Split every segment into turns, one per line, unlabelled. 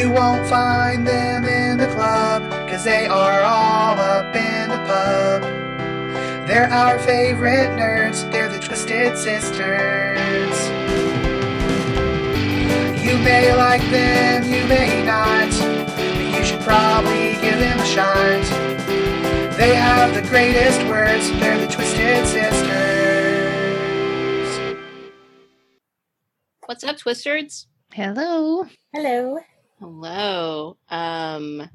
You won't find them in the club, cause they are all up in the pub. They're our favorite nerds, they're the Twisted Sisters. You may like them, you may not, but you should probably give them a shot. They have the greatest words, they're the Twisted Sisters.
What's up, Twisters?
Hello.
Hello.
Hello. Um,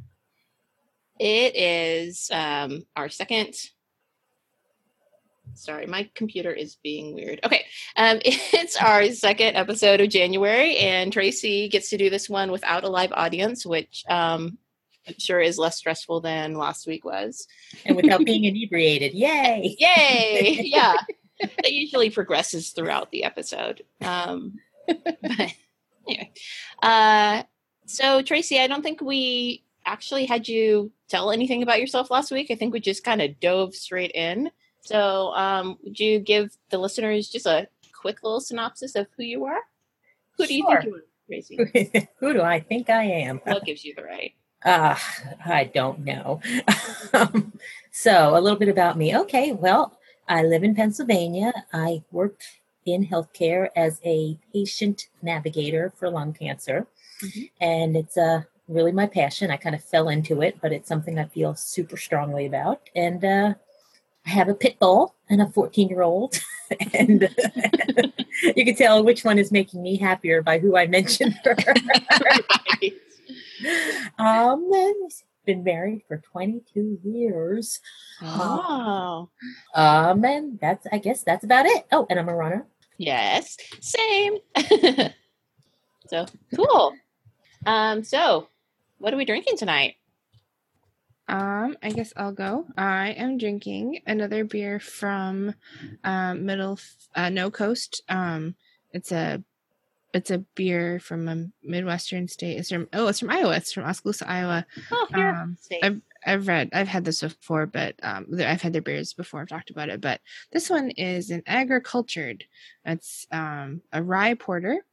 it is um our second. Sorry, my computer is being weird. Okay, um, it's our second episode of January, and Tracy gets to do this one without a live audience, which um, I'm sure is less stressful than last week was.
And without being inebriated. Yay.
Yay! yeah, it usually progresses throughout the episode. Um, but anyway, uh, so Tracy, I don't think we actually had you tell anything about yourself last week. I think we just kind of dove straight in. So, um, would you give the listeners just a quick little synopsis of who you are? Who do you think you are, Tracy?
Who do I think I am?
what gives you the right?
Uh, I don't know. um, so, a little bit about me. Okay, well, I live in Pennsylvania. I work in healthcare as a patient navigator for lung cancer.
Mhm.
And it's uh, really my passion. I kind of fell into it, but it's something I feel super strongly about. And uh, I have a pit bull and a 14 year old. and you can tell which one is making me happier by who I mentioned her. um, and he's been married for 22 years.
oh,
Um, and that's, I guess that's about it. Oh, and I'm a runner.
yes, same. so cool. Um, so what are we drinking tonight?
Um, I guess I'll go. I am drinking another beer from um, Middle uh, No Coast. Um, it's a it's a beer from a midwestern state. It's from oh, it's from Iowa. It's from Oskaloosa, Iowa.
Oh, here.
Um, I've I've read I've had this before, but um, I've had their beers before. I've talked about it, but this one is an agricultured. It's um a rye porter.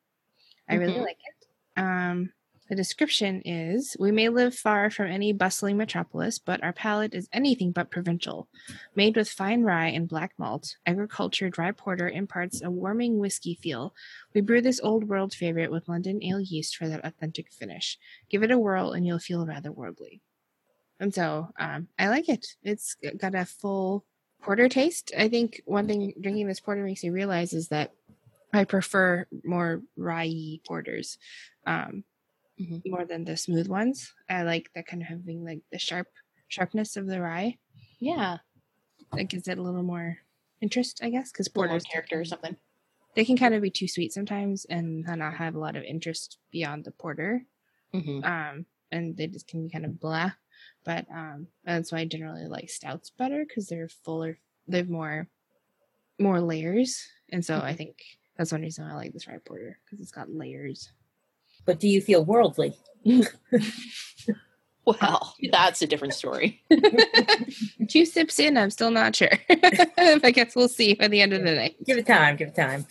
I really
Mhm.
like it. Um, the description is We may live far from any bustling metropolis, but our palate is anything but provincial. Made with fine rye and black malt, agricultured rye porter imparts a warming whiskey feel. We brew this old world favorite with London ale yeast for that authentic finish. Give it a whirl and you'll feel rather worldly. And so um, I like it. It's got a full porter taste. I think one thing drinking this porter makes me realize is that I prefer more rye porters. Um,
Mhm.
more than the smooth ones. I like that kind of having like the sharp sharpness of the rye.
yeah,
That gives it a little more interest, I guess, because
a little more
porters
character or something.
they can kind of be too sweet sometimes and not have a lot of interest beyond the porter.
Mm-hmm.
Um, and they just can be kind of blah. But um, that's why I generally like stouts better because they're fuller, they have more, more layers, and so I think that's one reason I like this rye porter because it's got layers.
But do you feel worldly?
Well, that's a different story.
Two sips in, I'm still not sure. I guess we'll see by the end of the night.
Give it time. Give it time.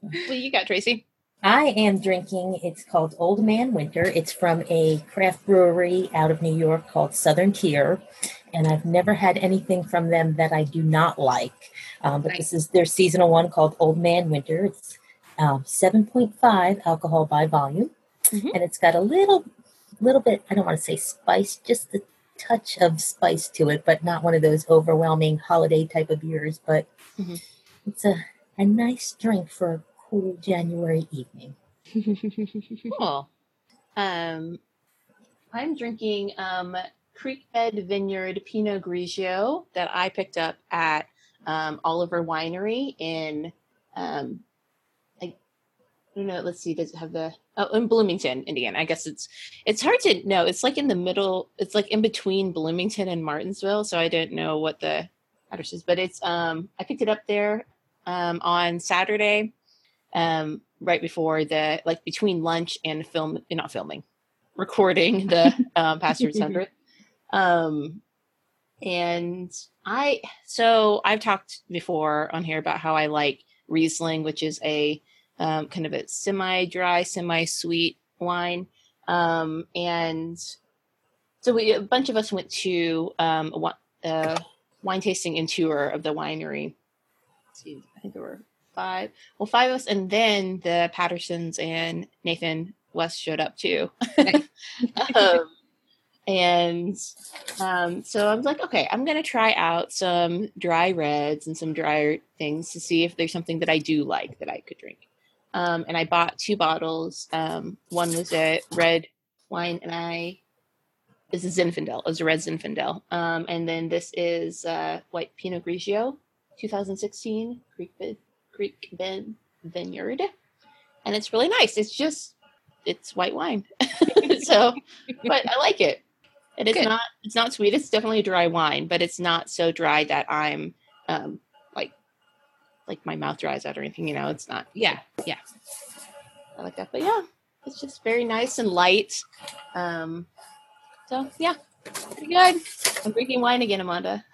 What you got, Tracy?
I am drinking, it's called Old Man Winter. It's from a craft brewery out of New York called Southern Tier. And I've never had anything from them that I do not like. Um, but this is their seasonal one called Old Man Winter. It's um, 7.5 alcohol by volume.
Mhm.
And it's got a little, little bit, I don't want to say spice, just the touch of spice to it, but not one of those overwhelming holiday type of beers. But
Mhm.
it's a, a nice drink for a cool January evening.
Cool. Um, I'm drinking um, Creek Bed Vineyard Pinot Grigio that I picked up at um, Oliver Winery in, um, don't know. Let's see. Does it have the? Oh, in Bloomington, Indiana. I guess it's it's hard to know. It's like in the middle. It's like in between Bloomington and Martinsville. So I don't know what the address is, but it's um I picked it up there um on Saturday um, right before the like between lunch and film, eh, not filming, recording the um, Pastor's Hundredth. Um, and I so I've talked before on here about how I like Riesling, which is a um, kind of a semi-dry, semi-sweet wine. Um, and so we a bunch of us went to um, a, wi- uh, wine tasting and tour of the winery. See, I think there were five. Well, five of us, and then the Pattersons and Nathan West showed up too. Um, and um, so I was like, okay, I'm gonna try out some dry reds and some drier things to see if there's something that I do like that I could drink. Um, and I bought two bottles. Um, one was a red wine, and I this is Zinfandel. It was a red Zinfandel. Um, and then this is uh, white Pinot Grigio, 2016 Creek Bed, Creek Bend Vineyard, and it's really nice. It's just it's white wine, so but I like it. And it's
Good.
not it's not sweet. It's definitely a dry wine, but it's not so dry that I'm um like like my mouth dries out or anything. You know, it's not.
Yeah, yeah.
I like that. But yeah, it's just very nice and light. Um, so yeah, pretty good. I'm drinking wine again, Amanda.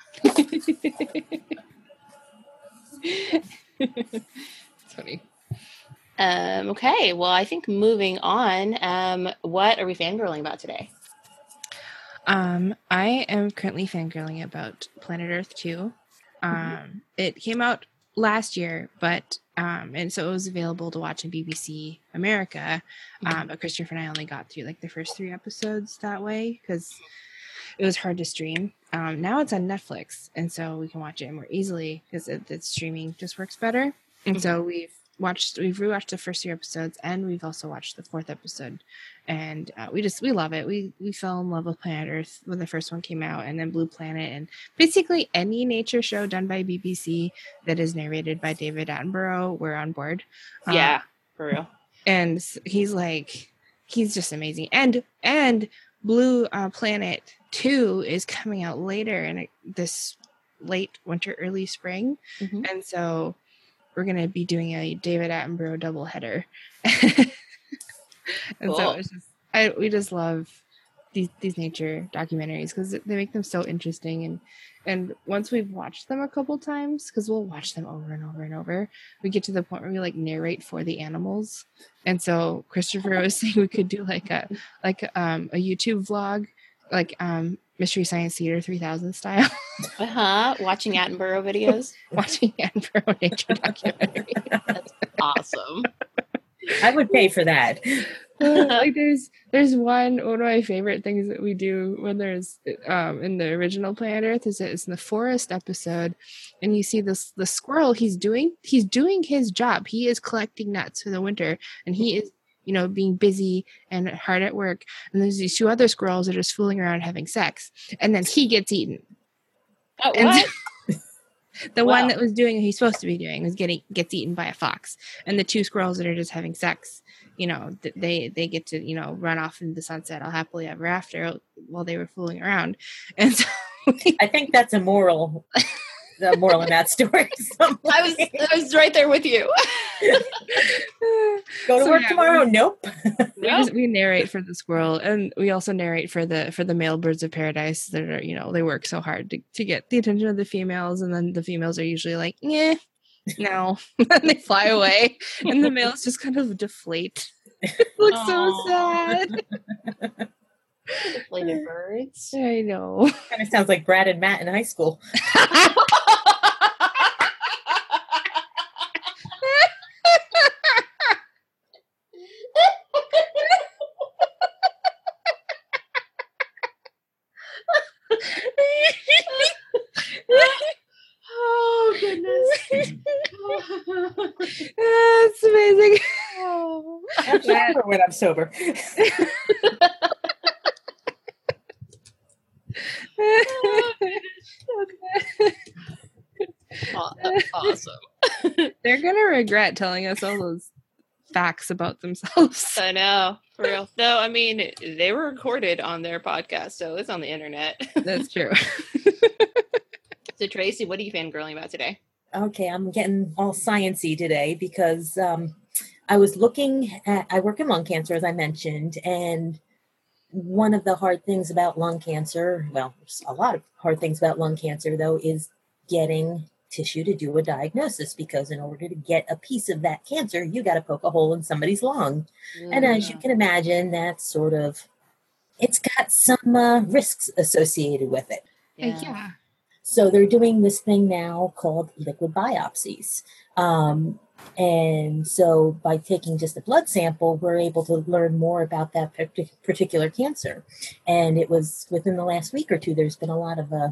it's funny.
Um, okay, well, I think moving on. Um, what are we fangirling about today?
Um, I am currently fangirling about Planet Earth 2. Um,
Mm-hmm.
it came out last year, but um, and so it was available to watch on BBC America.
Mm-hmm.
Um, but Christopher and I only got through like the first three episodes that way because it was hard to stream. Um, now it's on Netflix, and so we can watch it more easily because the streaming just works better. And so we've watched, we've rewatched the first three episodes, and we've also watched the fourth episode, and uh, we just we love it. We we fell in love with Planet Earth when the first one came out, and then Blue Planet, and basically any nature show done by BBC that is narrated by David Attenborough, we're on board. Um,
yeah, for real.
and he's like he's just amazing and and blue uh, planet 2 is coming out later in it- this late winter early spring
Mhm.
and so we're going to be doing a david attenborough double header and so it's just I, we just love these these nature documentaries because they make them so interesting. And and once we've watched them a couple times because we'll watch them over and over and over we get to the point where we like narrate for the animals. And so christopher was saying we could do like a like um a youtube vlog like um mystery science theater 3000 style
Uh huh. Watching Attenborough videos.
watching Attenborough nature documentary
awesome.
I would pay for that.
Uh, like there's there's one one of my favorite things that we do when there's um in the original planet earth is it's in the forest episode and you see this the squirrel he's doing he's doing his job he is collecting nuts for the winter and he is you know being busy and hard at work and there's these two other squirrels that are just fooling around having sex and then he gets eaten
Oh, what?
the
Wow.
one that was doing what he's supposed to be doing is getting gets eaten by a fox and the two squirrels that are just having sex you know they they get to you know run off into the sunset all happily ever after while they were fooling around and so
I think that's a moral. The moral in that story.
I was I was right there with you.
Go to
So,
work
yeah,
tomorrow. Nope.
we, just, we narrate for the squirrel and we also narrate for the for the male birds of paradise that are you know they work so hard to, to get the attention of the females and then the females are usually like yeah no and they fly away and the males just kind of deflate it looks so sad
Deflated birds.
i know
kind of sounds like Brad and Matt in high school.
oh goodness.
That's amazing.
I'm sober when I'm sober.
Aw- awesome.
They're gonna regret telling us all those facts about themselves.
I know. For real. No, I mean they were recorded on their podcast, so it's on the internet.
That's true.
so Tracy, what are you fangirling about today?
Okay, I'm getting all sciency today because um, I was looking at. I work in lung cancer, as I mentioned, and one of the hard things about lung cancer, well, there's a lot of hard things about lung cancer, though, is getting tissue to do a diagnosis because in order to get a piece of that cancer, you got to poke a hole in somebody's lung. And as you can imagine, that's sort of it's got some uh, risks associated with it.
yeah. yeah.
So they're doing this thing now called liquid biopsies. Um, and so by taking just a blood sample, we're able to learn more about that particular cancer. And it was within the last week or two, there's been a lot of uh,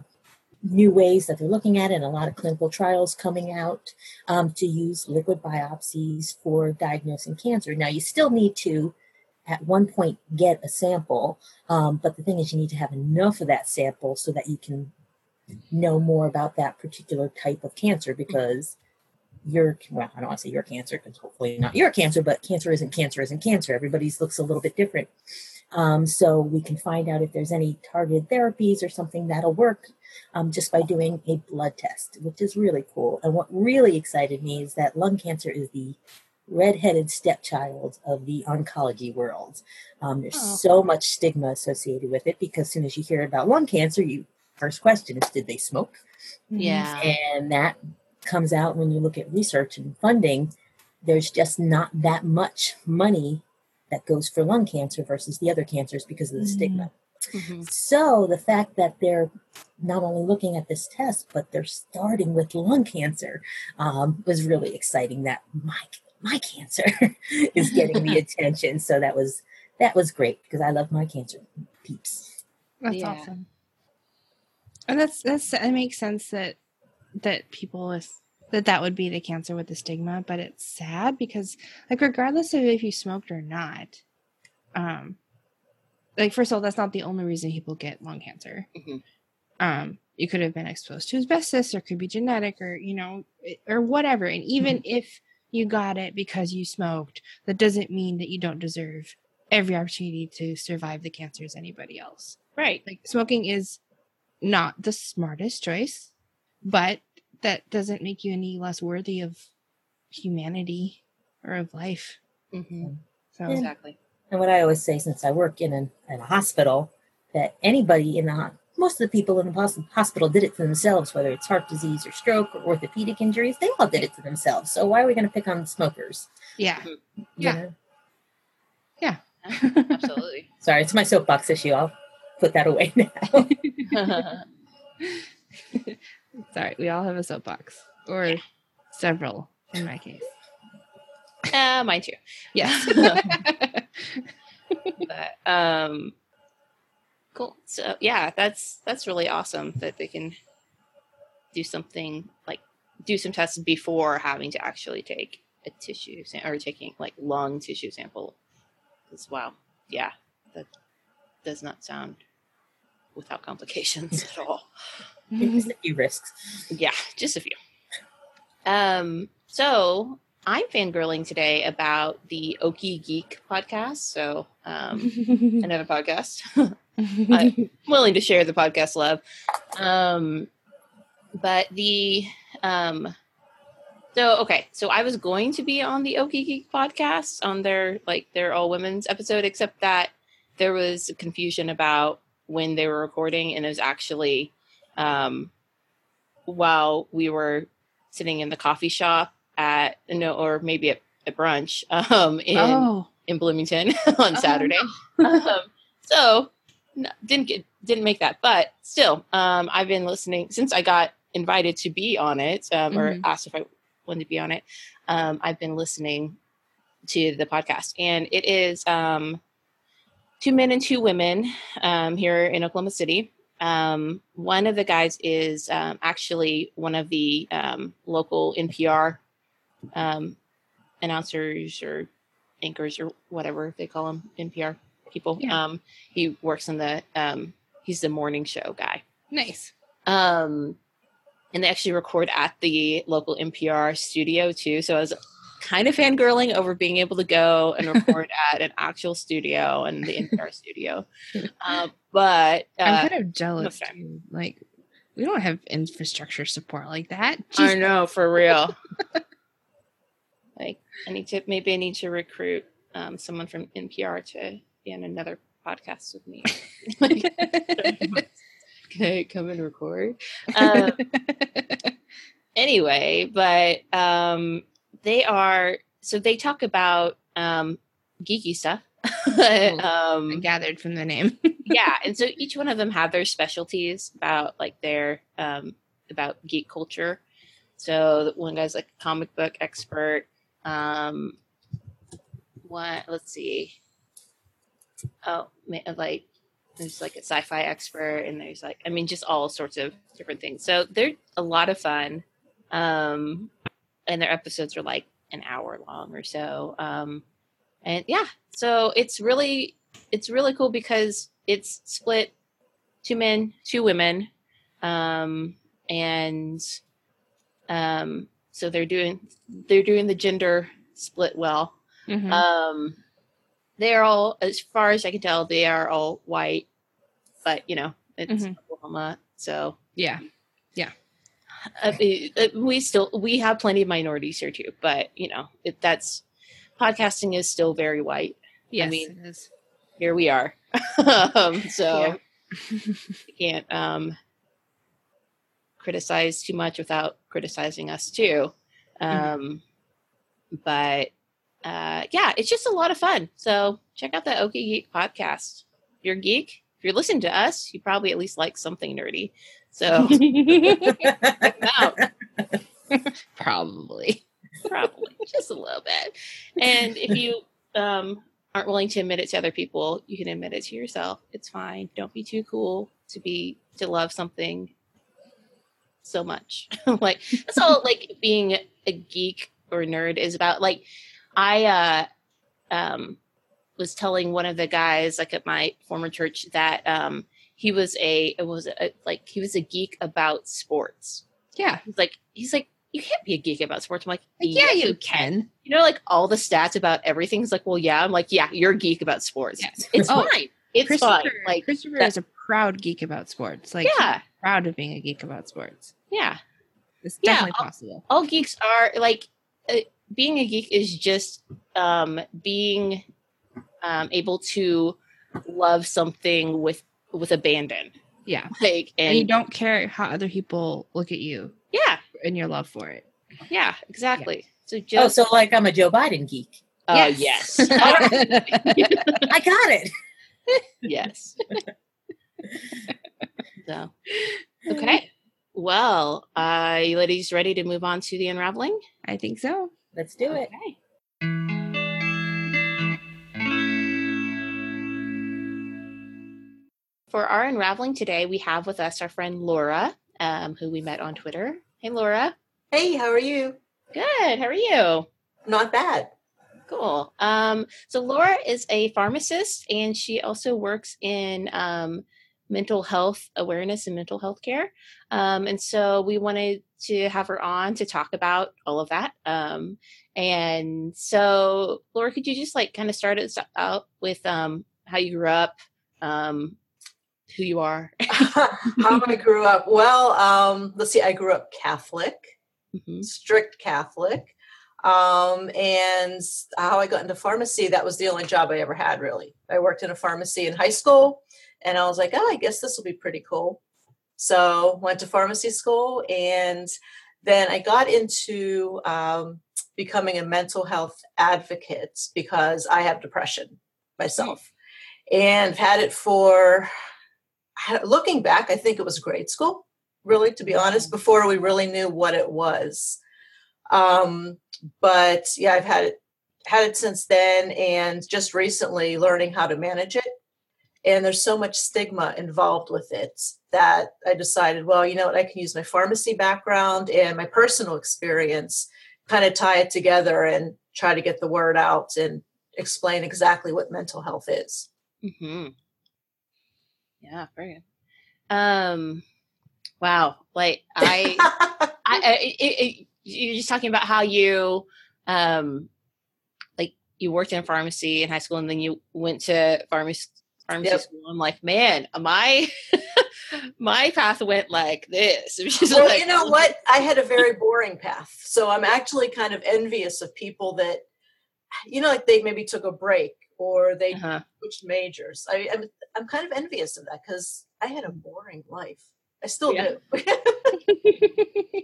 new ways that they're looking at it and a lot of clinical trials coming out um, to use liquid biopsies for diagnosing cancer. Now, you still need to at one point get a sample. Um, but the thing is, you need to have enough of that sample so that you can know more about that particular type of cancer because your well, I don't want to say your cancer because hopefully not your cancer, but cancer isn't cancer isn't cancer. Everybody's looks a little bit different. Um, so we can find out if there's any targeted therapies or something that'll work um, just by doing a blood test, which is really cool. And what really excited me is that lung cancer is the redheaded stepchild of the oncology world. Um, there's oh. so much stigma associated with it because as soon as you hear about lung cancer, you first question is did they smoke?
Yeah.
And that comes out when you look at research and funding. There's just not that much money that goes for lung cancer versus the other cancers because of the mm-hmm. stigma. Mm-hmm. So the fact that they're not only looking at this test, but they're starting with lung cancer um, was really exciting. That my my cancer is getting the attention. So that was that was great because I love my cancer peeps.
That's yeah. awesome. And that's that's it makes sense that that people with that that would be the cancer with the stigma, but it's sad because like regardless of if you smoked or not, um, like first of all, that's not the only reason people get lung cancer. Mm-hmm. Um, you could have been exposed to asbestos, or could be genetic, or you know, or whatever. And even mm-hmm. if you got it because you smoked, that doesn't mean that you don't deserve every opportunity to survive the cancer as anybody else.
Right.
Like smoking is not the smartest choice, but that doesn't make you any less worthy of humanity or of life.
Mm-hmm. So exactly.
And what I always say, since I work in, an, in a hospital, that anybody in the most of the people in the hospital did it to themselves, whether it's heart disease or stroke or orthopedic injuries, they all did it to themselves. So why are we going to pick on smokers?
Yeah.
Mm-hmm.
Yeah. Know?
Yeah. Absolutely.
Sorry, it's my soapbox issue. I'll put that away now.
Sorry, we all have a soapbox or yeah. several in my case.
Uh, mine too.
Yes.
but um Cool. So yeah, that's that's really awesome that they can do something like do some tests before having to actually take a tissue sam- or taking like lung tissue sample. As well, yeah, that does not sound without complications at all.
Just a few risks.
Yeah, just a few. Um, so I'm fangirling today about the Okie Geek podcast. So um, another podcast. I'm willing to share the podcast love. Um, but the um, so okay, so I was going to be on the Okie Geek podcast on their like their all women's episode, except that there was confusion about when they were recording, and it was actually um, while we were sitting in the coffee shop at no, or maybe at, at brunch um, in oh. in Bloomington on oh, Saturday. um, so no, didn't get didn't make that, but still, um, I've been listening since I got invited to be on it um, mm-hmm. or asked if I wanted to be on it. Um, I've been listening to the podcast, and it is um, two men and two women um, here in Oklahoma City. Um, one of the guys is um, actually one of the um, local NPR um, announcers or anchors or whatever they call them, NPR people. Yeah. Um, he works in the um, he's the morning show guy.
Nice.
Um, and they actually record at the local NPR studio too. So I was kind of fangirling over being able to go and record at an actual studio and the NPR studio. Uh, but
uh, I'm kind of jealous. Too. Like we don't have infrastructure support like that.
Jeez. I know for real. like I need to maybe I need to recruit um, someone from NPR to be on another podcast with me. Can I come and record? Um, anyway, but um, they are so they talk about um, geeky stuff.
I
um,
gathered from the name.
yeah, and so each one of them have their specialties about like their um, about geek culture. So one guy's like a comic book expert. Um, one, let's see. Oh, like there's like a sci-fi expert, and there's like I mean, just all sorts of different things. So they're a lot of fun, um, and their episodes are like an hour long or so. Um, and yeah, so it's really it's really cool because it's split two men, two women, um, and um, so they're doing they're doing the gender split well.
Mhm.
Um, they are all, as far as I can tell, they are all white, but you know it's
Mhm.
Oklahoma, so
yeah.
Uh, we still we have plenty of minorities here too. But you know it, that's podcasting is still very white.
Yes,
mean-
it is.
Here we are, um, so you can't um, criticize too much without criticizing us too. Um, But uh, yeah, it's just a lot of fun. So check out the Okie Geek podcast. If you're a geek, if you're listening to us, you probably at least like something nerdy. So out.
Probably.
Probably just a little bit. And if you um, aren't willing to admit it to other people, you can admit it to yourself. It's fine. Don't be too cool to be to love something so much. like that's all. Like being a geek or nerd is about. Like I uh, um, was telling one of the guys like at my former church that um, he was a it was a, like he was a geek about sports.
Yeah.
He's like he's like you can't be a geek about sports. I'm like,
yeah,
"Yes,
you can.
You know, like all the stats about everything. He's like, well, yeah. I'm like, yeah, you're a geek about sports.
Yes.
It's
Oh,
fine. It's fine.
Christopher,
Like,
Christopher
that-
is a proud geek about sports. Like, he's
yeah,
proud of being a geek about sports.
yeah.
It's definitely
I'll-
possible.
All geeks are like, uh, being a geek is just um, being um, able to love something with with abandon.
Yeah.
Like,
And, you don't care how other people look at you
yeah,
and your love for it.
yeah, exactly. So
oh, so like I'm a Joe Biden geek.
uh, yes,
I got it.
yes. so, okay. Well, uh, you ladies ready to move on to the unraveling?
I think so.
Let's do it.
For our unraveling today, we have with us our friend Laura, um, who we met on Twitter. Hey, Laura.
Hey, how are you?
Good. How are you?
Not bad.
Cool. Um, so Laura is a pharmacist, and she also works in um, mental health awareness and mental health care. Um, and so we wanted to have her on to talk about all of that. Um, and so, Laura, could you just like kind of start us out with um, how you grew up, um, who you are?
how I grew up. Well, um, let's see, I grew up Catholic,
Mhm.
strict Catholic. Um, and how I got into pharmacy, that was the only job I ever had, really. I worked in a pharmacy in high school, and I was like, oh, I guess this will be pretty cool. So went to pharmacy school, and then I got into um, becoming a mental health advocate because I have depression myself, and I've had it for. Looking back, I think it was grade school, really, to be honest, before we really knew what it was. Um, but yeah, I've had it had it since then, and just recently learning how to manage it. And there's so much stigma involved with it that I decided, well, you know what, I can use my pharmacy background and my personal experience, kind of tie it together and try to get the word out and explain exactly what mental health is.
Mm-hmm. Yeah, very good. Um, wow. Like I, I, I it, it, you're just talking about how you, um, like you worked in pharmacy in high school and then you went to pharmacy pharmacy
Yep.
school. I'm like, man, my my path went like this.
Well,
like,
you know what? I had a very boring path. So I'm actually kind of envious of people that, you know, like they maybe took a break or they
Uh-huh.
switched majors. I, I'm, I'm kind of envious of that because I had a boring life. I still
Yeah.
do.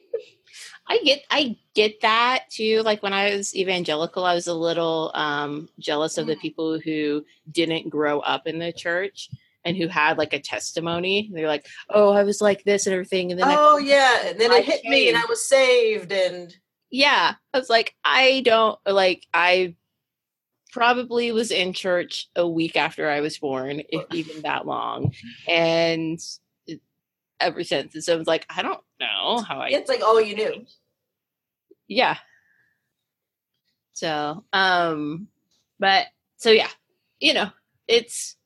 I get I get that too. Like when I was evangelical, I was a little um jealous of the
Mm.
people who didn't grow up in the church and who had like a testimony. They're like, "Oh, I was like this and everything," and then I-
oh yeah, and then
I
it hit me, and I was saved, and
yeah, I was like, I don't like I probably was in church a week after I was born, if even that long, and it- ever since. And so I was like, I don't know how I
it's like all you knew.
yeah so um but so yeah you know it's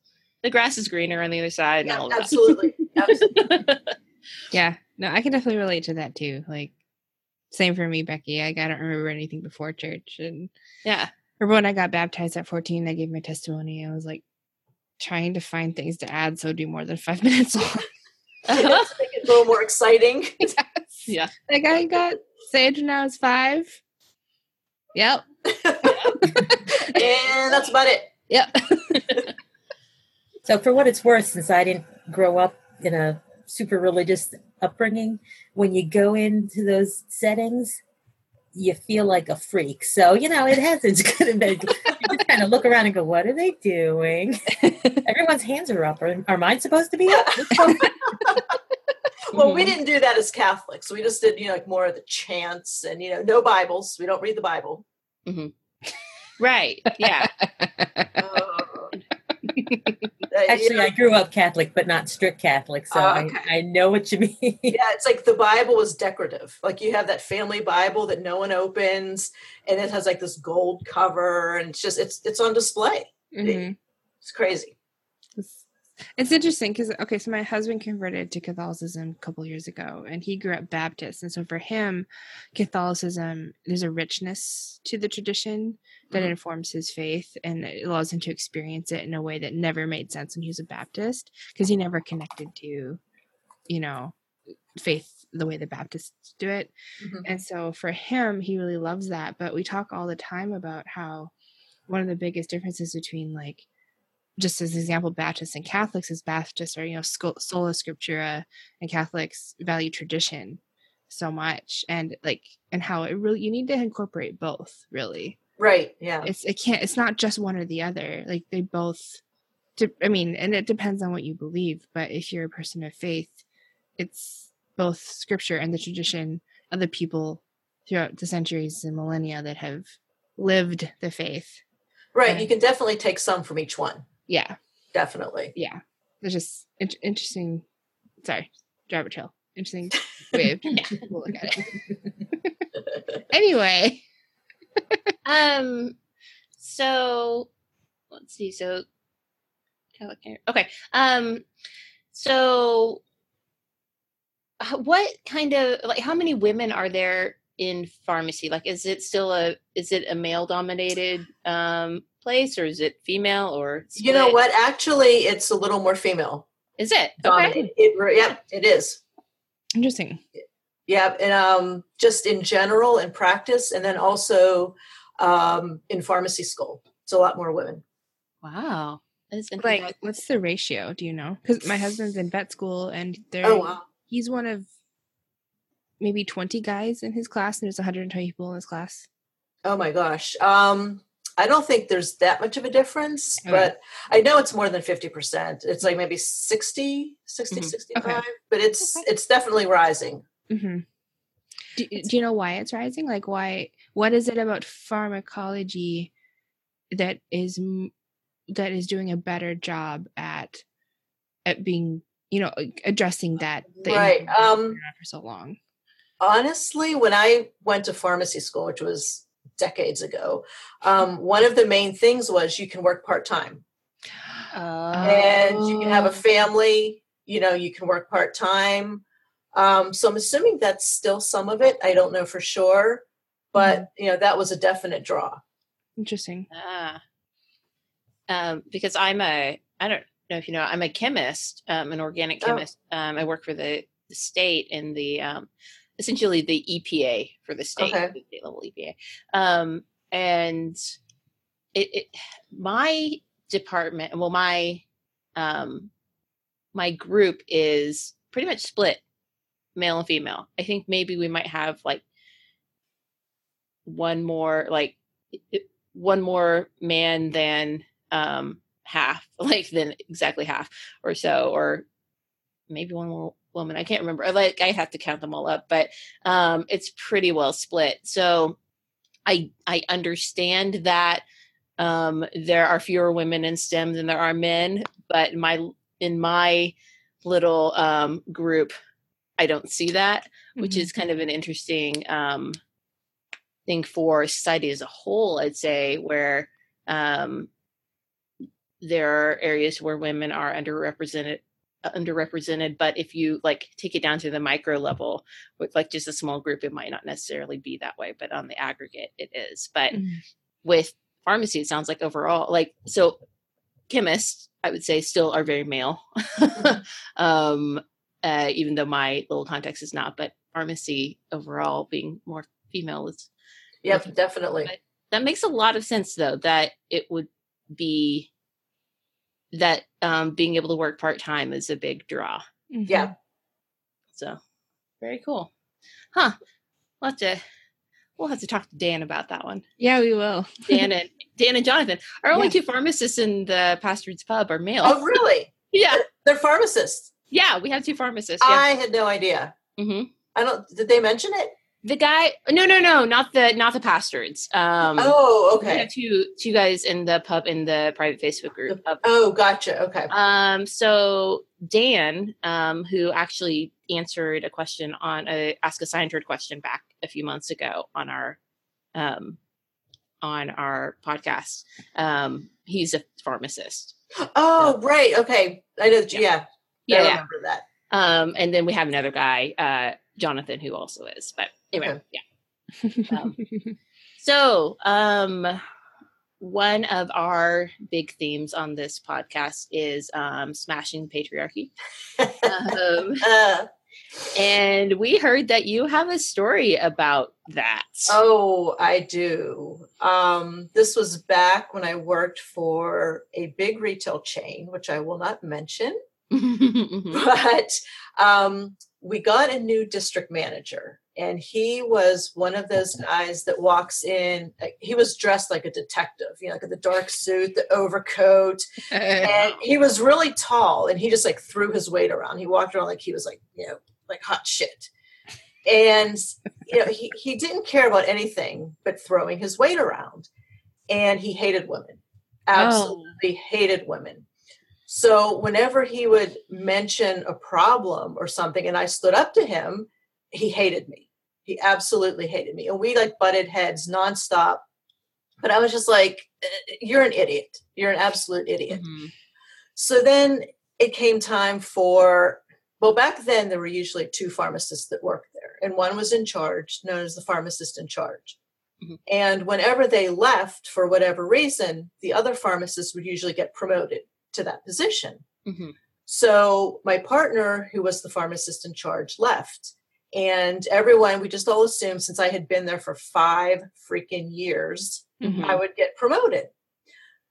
the grass is greener on the other side and
Yeah,
all
absolutely. absolutely.
Yeah, no, I can definitely relate to that too. Like, same for me, Becky. Like, I don't remember anything before church, and
yeah
remember when I got baptized at fourteen. I gave my testimony. I was like trying to find things to add, so it'd be more than five minutes long.
Uh-huh.
to make it a little more exciting.
yeah
like I got saved when I was five. Yep.
and that's about it.
Yep.
So, for what it's worth, since I didn't grow up in a super religious upbringing, when you go into those settings, you feel like a freak. So, you know, it has its good and bad. You just kind of look around and go, what are they doing? Everyone's hands are up. Are, are mine supposed to be up?
Well, we
Mhm.
didn't do that as Catholics. We just did, you know, like more of the chants and you know, no Bibles. We don't read the Bible.
right yeah
Uh,
Actually, I grew up Catholic, but not strict Catholic. So I,
okay.
I know what you mean.
yeah, it's like the Bible was decorative. Like you have that family Bible that no one opens, and it has like this gold cover, and it's just it's it's on display.
Mhm.
It's crazy.
It's, it's interesting because okay, so my husband converted to Catholicism a couple years ago, and he grew up Baptist, and so for him, Catholicism there's a richness to the tradition that
Mhm.
informs his faith, and it allows him to experience it in a way that never made sense when he was a Baptist because he never connected to, you know, faith the way the Baptists do it.
Mhm.
And so for him, he really loves that. But we talk all the time about how one of the biggest differences between like just as an example, Baptists and Catholics is Baptists are, you know, sola scriptura and Catholics value tradition so much and like and how it really you need to incorporate both really
Right. Yeah.
it's it can't it's not just one or the other like they both i mean and it depends on what you believe but if you're a person of faith it's both scripture and the tradition of the people throughout the centuries and millennia that have lived the faith
Right.
Right.
You can definitely take some from each one.
Yeah.
Definitely.
yeah. It's just in- interesting. Sorry driver trail. Interesting Wave. of we'll look at it. Anyway.
Um so let's see. So okay. Um so what kind of like how many women are there in pharmacy? Like is it still a is it a male dominated um place or is it female or
You know what? Actually, it's a little more female
is it okay
dominated. It, re- yep, it is.
interesting
Yeah, and um, just in general in practice, and then also um, in pharmacy school, it's a lot more women.
wow that is
like what's the ratio do you know because my husband's in vet school and there
Oh wow!
he's one of maybe 20 guys in his class and there's 120 people in his class
Oh my gosh! Um, I don't think there's that much of a difference,
Okay.
but I know it's more than fifty percent. It's like maybe 60, 60,
Mhm.
65, but it's
Okay.
it's definitely rising.
mm-hmm. do, do you know why it's rising like why what is it about pharmacology that is that is doing a better job at at being you know addressing that that
Right, um,
for so long
honestly, when I went to pharmacy school, which was decades ago, um, one of the main things was you can work part time and you can have a
Oh.
family. You know, you can work part time. Um, so I'm assuming that's still some of it. I don't know for sure, but you know that was a definite draw.
interesting
Ah. Um, because I'm a, I don't know if you know, I'm a chemist, um, an organic
Oh.
chemist. Um, I work for the, the state in the, um, essentially the EPA for the state,
Okay.
the state level EPA. Um, and it, it, my department, well, my, um, my group is pretty much split male and female. I think maybe we might have like one more like one more man than um half like than exactly half or so or maybe one more woman. I can't remember. Like i have to count them all up but um it's pretty well split. So i i understand that um there are fewer women in stem than there are men but in my in my little um group i don't see that which
Mhm.
is kind of an interesting um thing for society as a whole i'd say where um there are areas where women are underrepresented underrepresented but if you like take it down to the micro level with like just a small group it might not necessarily be that way but on the aggregate it is but
Mhm.
with pharmacy it sounds like overall like so chemists i would say still are very male um uh, even though my little context is not but pharmacy overall being more female is
Yep, definitely.
But- that makes a lot of sense though that it would be that um being able to work part-time is a big draw
Mhm.
Yeah.
so very cool huh we'll have to we'll have to talk to dan about that one
Yeah, we will.
dan and dan and jonathan our only
Yeah.
two pharmacists in the pastor's pub are male
Oh, really?
yeah
They're pharmacists.
yeah we have two pharmacists yeah
I had no idea.
hmm
I don't. Did they mention it?
The guy no no no not the not the pastards um
oh, okay.
two two guys in the pub in the private facebook group of
Oh, gotcha. Okay.
Um, so Dan, um, who actually answered a question on a Ask a Scientist question back a few months ago on our um on our podcast. Um, he's a pharmacist.
Oh, right. Okay. I know. Yeah.
Yeah,
I
yeah.
remember that.
Um, and then we have another guy, uh, Jonathan, who also is. But anyway,
Okay.
yeah. Um, So, um, one of our big themes on this podcast is um, smashing patriarchy. Um,
Uh,
and we heard that you have a story about that.
oh, I do. Um, this was back when I worked for a big retail chain, which I will not mention.
Mhm.
but um, we got a new district manager and he was one of those guys that walks in he was dressed like a detective you know like the dark suit the overcoat. And he was really tall and he just like threw his weight around. He walked around like he was like you know like hot shit. And you know he, he didn't care about anything but throwing his weight around. And he hated women. Absolutely hated women. So whenever he would mention a problem or something and I stood up to him, he hated me. He absolutely hated me. And we like butted heads nonstop. But I was just like, "Uh, you're an idiot. You're an absolute idiot.
Mhm.
So then it came time for, well, back then there were usually two pharmacists that worked there, and one was in charge, known as the pharmacist in charge.
Mhm.
And whenever they left for whatever reason, the other pharmacist would usually get promoted to that position.
Mhm.
So my partner, who was the pharmacist in charge, left. And everyone, we just all assumed since I had been there for five freaking years,
Mhm.
I would get promoted.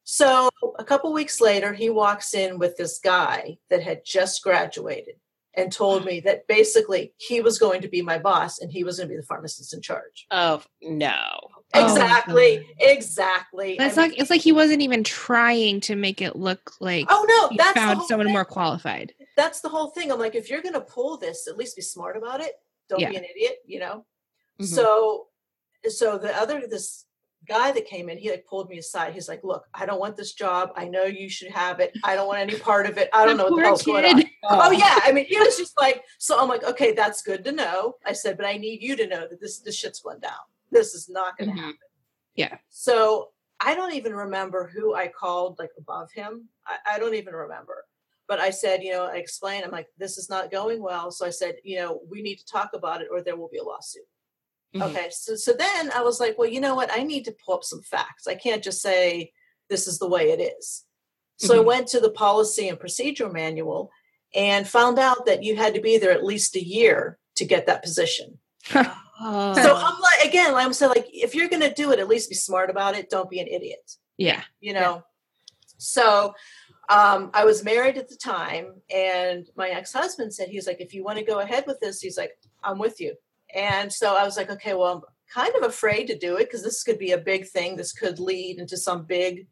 So a couple weeks later, he walks in with this guy that had just graduated and told me that basically he was going to be my boss and he was going to be the pharmacist in charge.
Oh no!
Oh,
exactly.
God.
Exactly.
It's
I mean-
like it's like he wasn't even trying to make it look like
oh no,
he
that's the
found someone
thing.
more qualified.
That's the whole thing. I'm like, if you're going to pull this, at least be smart about it. Don't
Yeah.
be an idiot, you know.
Mhm.
So, so the other this guy that came in, he like pulled me aside. He's like, "Look, I don't want this job. I know you should have it. I don't want any part of it. I don't know what the hell's going on."
kid.
Oh yeah, I mean, he was just like, so I'm like, okay, that's good to know. I said, but I need you to know that this this shit's going down. This is not going to
Mhm.
happen.
Yeah.
So I don't even remember who I called like above him. I, I don't even remember. But I said, you know, I explained, I'm like, this is not going well. So I said, you know, we need to talk about it or there will be a lawsuit.
Mhm.
Okay. So so then I was like, well, you know what? I need to pull up some facts. I can't just say this is the way it is. So I
Mhm.
went to the policy and procedure manual and found out that you had to be there at least a year to get that position.
Oh.
So I'm like, again, I'm saying, like, if you're going to do it, at least be smart about it. Don't be an idiot
Yeah.
you know so um, I was married at the time, and my ex husband said, he's like, if you want to go ahead with this, he's like, I'm with you. And so I was like, okay, well, I'm kind of afraid to do it because this could be a big thing. This could lead into some big,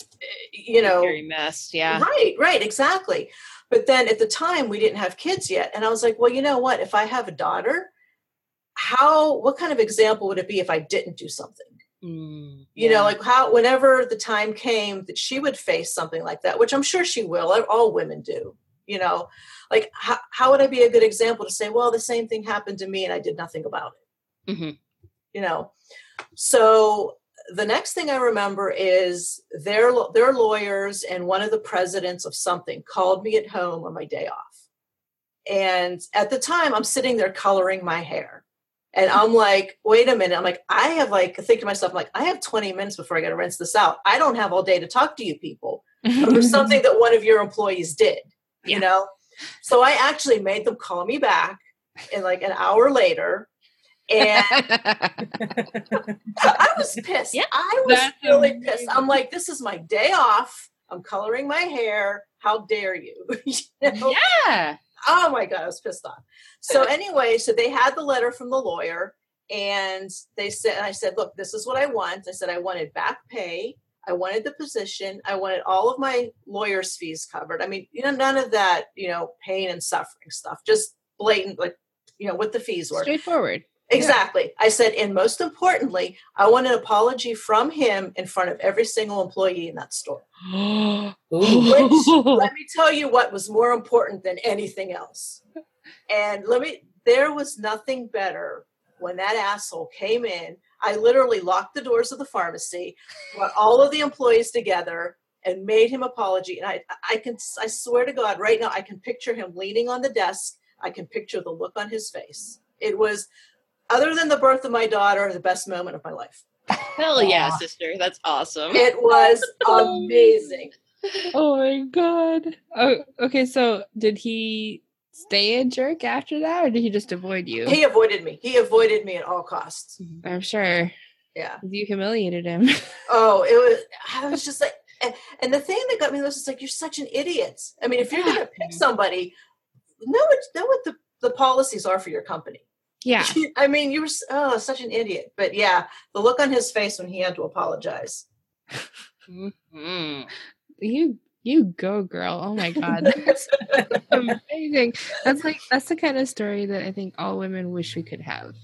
eh, you know,
Scary mess. Yeah.
Right, right, exactly. But then at the time we didn't have kids yet. And I was like, well, you know what? If I have a daughter, how what kind of example would it be if I didn't do something?
Mm,
You
yeah.
know, like how whenever the time came that she would face something like that, which I'm sure she will, all women do, you know, like how, how would I be a good example to say, well, the same thing happened to me and I did nothing about it?
Mhm.
you know so the next thing i remember is their their lawyers and one of the presidents of something called me at home on my day off and at the time i'm sitting there coloring my hair and i'm like wait a minute i'm like i have like think to myself I'm like i have 20 minutes before i gotta rinse this out i don't have all day to talk to you people or something that one of your employees did
Yeah.
you know so i actually made them call me back in like an hour later and I was pissed.
Yeah,
I was
that's
really
amazing.
pissed. I'm like, this is my day off. I'm coloring my hair. How dare you? you know?
yeah.
Oh my God, I was pissed off. So anyway, so they had the letter from the lawyer and they said, and I said, look, this is what I want. I said, I wanted back pay. I wanted the position. I wanted all of my lawyer's fees covered. I mean, you know, none of that, you know, pain and suffering stuff, just blatant, like, you know, what the fees were.
Straightforward.
Exactly. I said, and most importantly, I want an apology from him in front of every single employee in that store. Which, let me tell you what was more important than anything else. And let me, there was nothing better when that asshole came in. I literally locked the doors of the pharmacy, brought all of the employees together, and made him apology. And I, I can, I swear to God, right now, I can picture him leaning on the desk. I can picture the look on his face. It was, other than the birth of my daughter, the best moment of my life.
Hell yeah, sister. That's awesome.
It was oh. amazing.
oh my god. Oh, okay. So did he stay a jerk after that, or did he just avoid you?
He avoided me. He avoided me at all costs. Mm-hmm.
I'm sure
Yeah.
you humiliated him.
Oh, it was. I was just like, and, and the thing that got me was just like, you're such an idiot. I mean, if you're going to pick somebody, know what know what the the policies are for your company.
Yeah.
I mean, you were oh such an idiot. But yeah, the look on his face when he had to apologize.
Mhm.
You you go, girl. Oh my god. That's amazing. That's like that's the kind of story that I think all women wish we could have.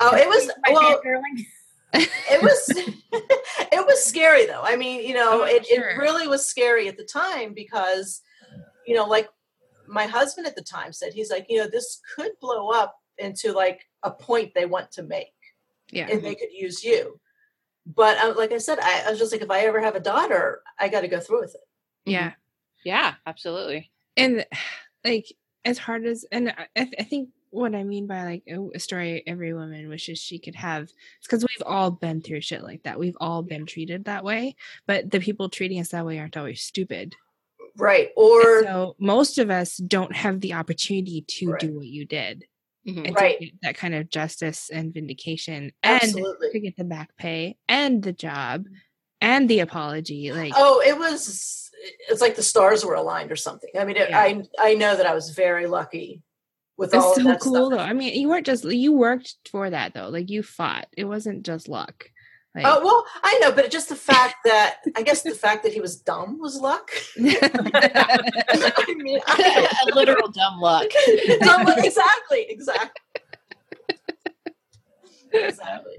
Oh, it was well. it was it was scary though i mean you know
Oh,
it,
sure.
it really was scary at the time because you know like my husband at the time said he's like you know this could blow up into like a point they want to make
Yeah.
and they could use you but uh, like i said I, I was just like if i ever have a daughter i got to go through with it
Yeah.
Yeah, absolutely.
and like as hard as and I, I th- I think what I mean by like a, a story every woman wishes she could have is because we've all been through shit like that. We've all been treated that way, but the people treating us that way aren't always stupid.
right
And
or
so most of us don't have the opportunity to
Right.
do what you did
Mhm.
and
Right.
to get that kind of justice and vindication and to
absolutely
get the back pay and the job and the apology. Like
oh it was it's like the stars were aligned or something i mean it,
Yeah.
i i know that i was very lucky with all
It's
of
so
that
cool
stuff
though. I mean, you weren't just you worked for that though. Like you fought. It wasn't just luck. Oh, like,
Oh well, I know, but just the fact that I guess the fact that he was dumb was luck. I mean, I,
a literal dumb luck.
dumb luck, exactly, exactly, exactly.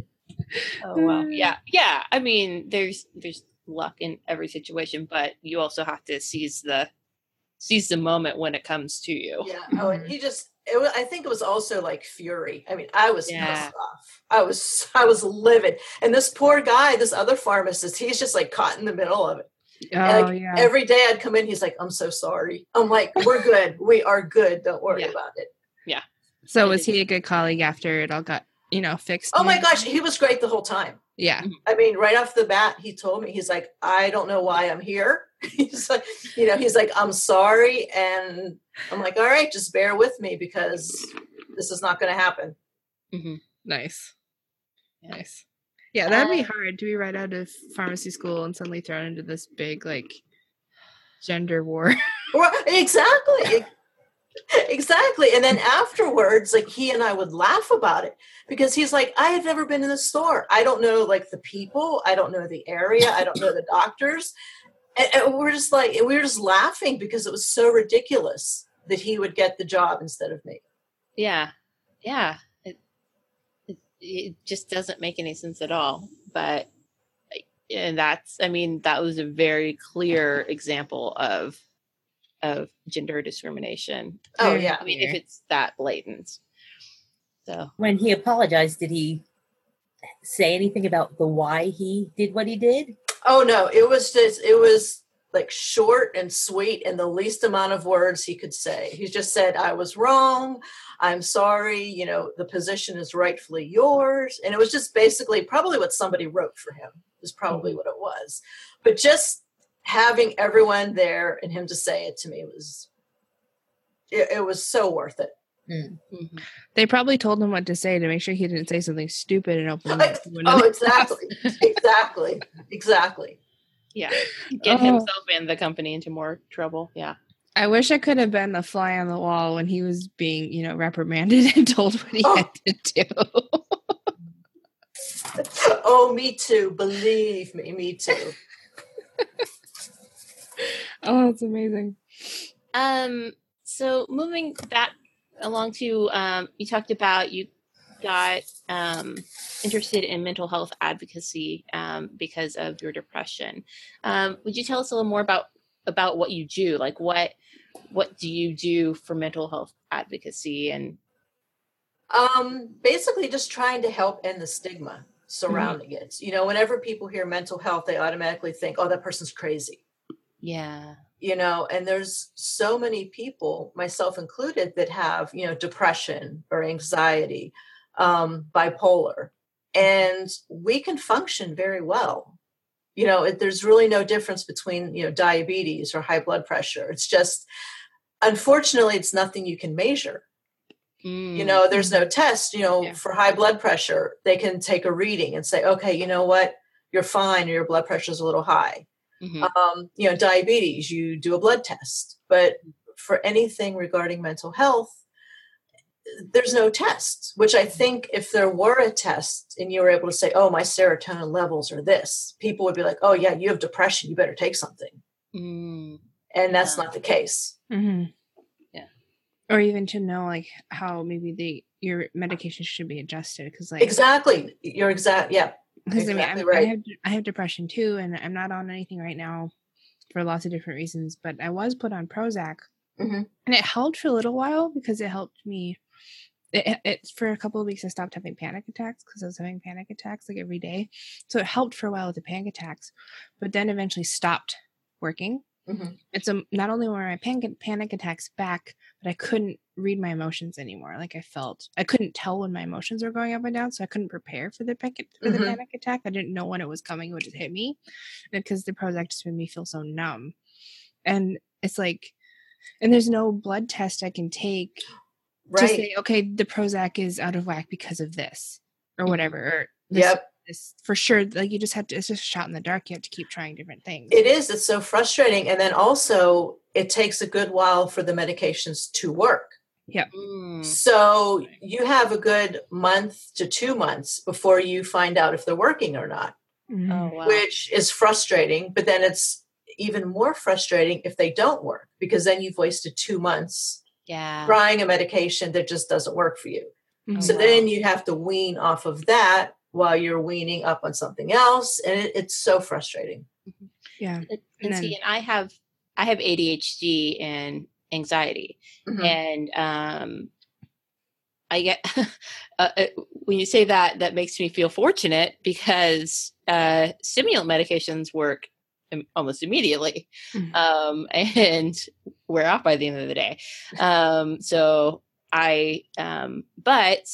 Oh wow. Yeah. Yeah. I mean, there's there's luck in every situation, but you also have to seize the seize the moment when it comes to you.
Yeah. Oh, and he just. It was, I think it was also like fury. I mean, I was
Yeah.
pissed off. I was, I was livid. And this poor guy, this other pharmacist, he's just like caught in the middle of it.
oh
like,
yeah.
Every day I'd come in, he's like, "I'm so sorry." I'm like, "We're good. we are good. Don't worry
Yeah.
about it." Yeah.
So was he a good colleague after it all got you know fixed?
Oh my
and-
gosh, he was great the whole time.
Yeah. Mm-hmm.
I mean, right off the bat, he told me, he's like, I don't know why I'm here. he's like, you know, he's like, I'm sorry. And I'm like, all right, just bear with me because this is not going to happen.
Nice.
Yeah.
Nice. Yeah, that'd be
Uh,
hard to be right out of pharmacy school and suddenly thrown into this big like gender war.
Well, exactly. exactly. And then afterwards, like he and I would laugh about it because he's like, I have never been in the store. I don't know like the people. I don't know the area. I don't know the doctors. And, and we're just like, we were just laughing because it was so ridiculous that he would get the job instead of me.
Yeah. Yeah. It, it, it just doesn't make any sense at all. But, and that's, I mean, that was a very clear example of, of gender discrimination.
Oh, yeah.
I mean, if it's that blatant. So,
When he apologized, did he say anything about the why he did what he did?
Oh no, it was just it was like short and sweet and the least amount of words he could say. He just said, I was wrong. I'm sorry. You know, the position is rightfully yours. And it was just basically probably what somebody wrote for him, is probably mm-hmm. what it was. But just having everyone there and him to say it to me was, it, it was so worth it.
Mhm.
They probably told him what to say to make sure he didn't say something stupid and open.
Like, oh, exactly. exactly. Exactly.
yeah, get
Oh.
himself and the company into more trouble. Yeah.
I wish I could have been the fly on the wall when he was being, you know, reprimanded and told what he
Oh.
had to do.
oh, me too. Believe me, me too.
oh, that's amazing.
Um, so moving that along to um, you talked about you got um, interested in mental health advocacy um, because of your depression. Um, would you tell us a little more about about what you do? Like what what do you do for mental health advocacy and
Um, basically, just trying to help end the stigma surrounding it. You know, whenever people hear mental health, they automatically think, "Oh, that person's crazy."
yeah
You know, and there's so many people, myself included, that have you know depression or anxiety, um, bipolar, and we can function very well. You know, it, there's really no difference between you know diabetes or high blood pressure. It's just, unfortunately, it's nothing you can measure you know there's no test you know
Yeah.
for high blood pressure they can take a reading and say okay you know what you're fine or your blood pressure is a little high
Mhm.
um, you know diabetes you do a blood test but for anything regarding mental health there's no test which i think if there were a test and you were able to say oh my serotonin levels are this people would be like oh yeah you have depression you better take something
Mm.
and that's
Yeah.
not the case
hmm
Yeah.
Or even to know like how maybe the your medication should be adjusted because like
exactly you're exact yeah
because I mean
exactly
I'm- I have I have depression too and I'm not on anything right now for lots of different reasons but I was put on Prozac
Mhm.
and it helped for a little while because it helped me it, it- it for a couple of weeks I stopped having panic attacks because I was having panic attacks like every day. So it helped for a while with the panic attacks but then eventually stopped working
Mhm.
and so not only were my panic panic attacks back but I couldn't read my emotions anymore. Like I felt I couldn't tell when my emotions were going up and down, so I couldn't prepare for the panic for the
Mhm.
panic attack. I didn't know when it was coming; it would just hit me, because the Prozac just made me feel so numb. And it's like, and there's no blood test I can take to say, okay, the Prozac is out of whack because of this or
Mhm.
whatever. Or this,
yep
this for sure. Like you just have to. It's just a shot in the dark. You have to keep trying different things.
It is. It's so frustrating. And then also, it takes a good while for the medications to work.
Mm.
So you have a good month to two months before you find out if they're working or not,
Mhm.
Oh wow.
which is frustrating. But then it's even more frustrating if they don't work because then you've wasted two months
yeah.
trying a medication that just doesn't work for you.
Mhm.
So
wow.
then you have to wean off of that while you're weaning up on something else. And it, it's so frustrating.
yeah.
And,
And
and see, and I have I have ADHD and anxiety,
Mhm.
and um, I get uh, uh, when you say that, that makes me feel fortunate because uh, stimulant medications work almost immediately
Mhm.
um, and wear off by the end of the day. Um, so I, um, but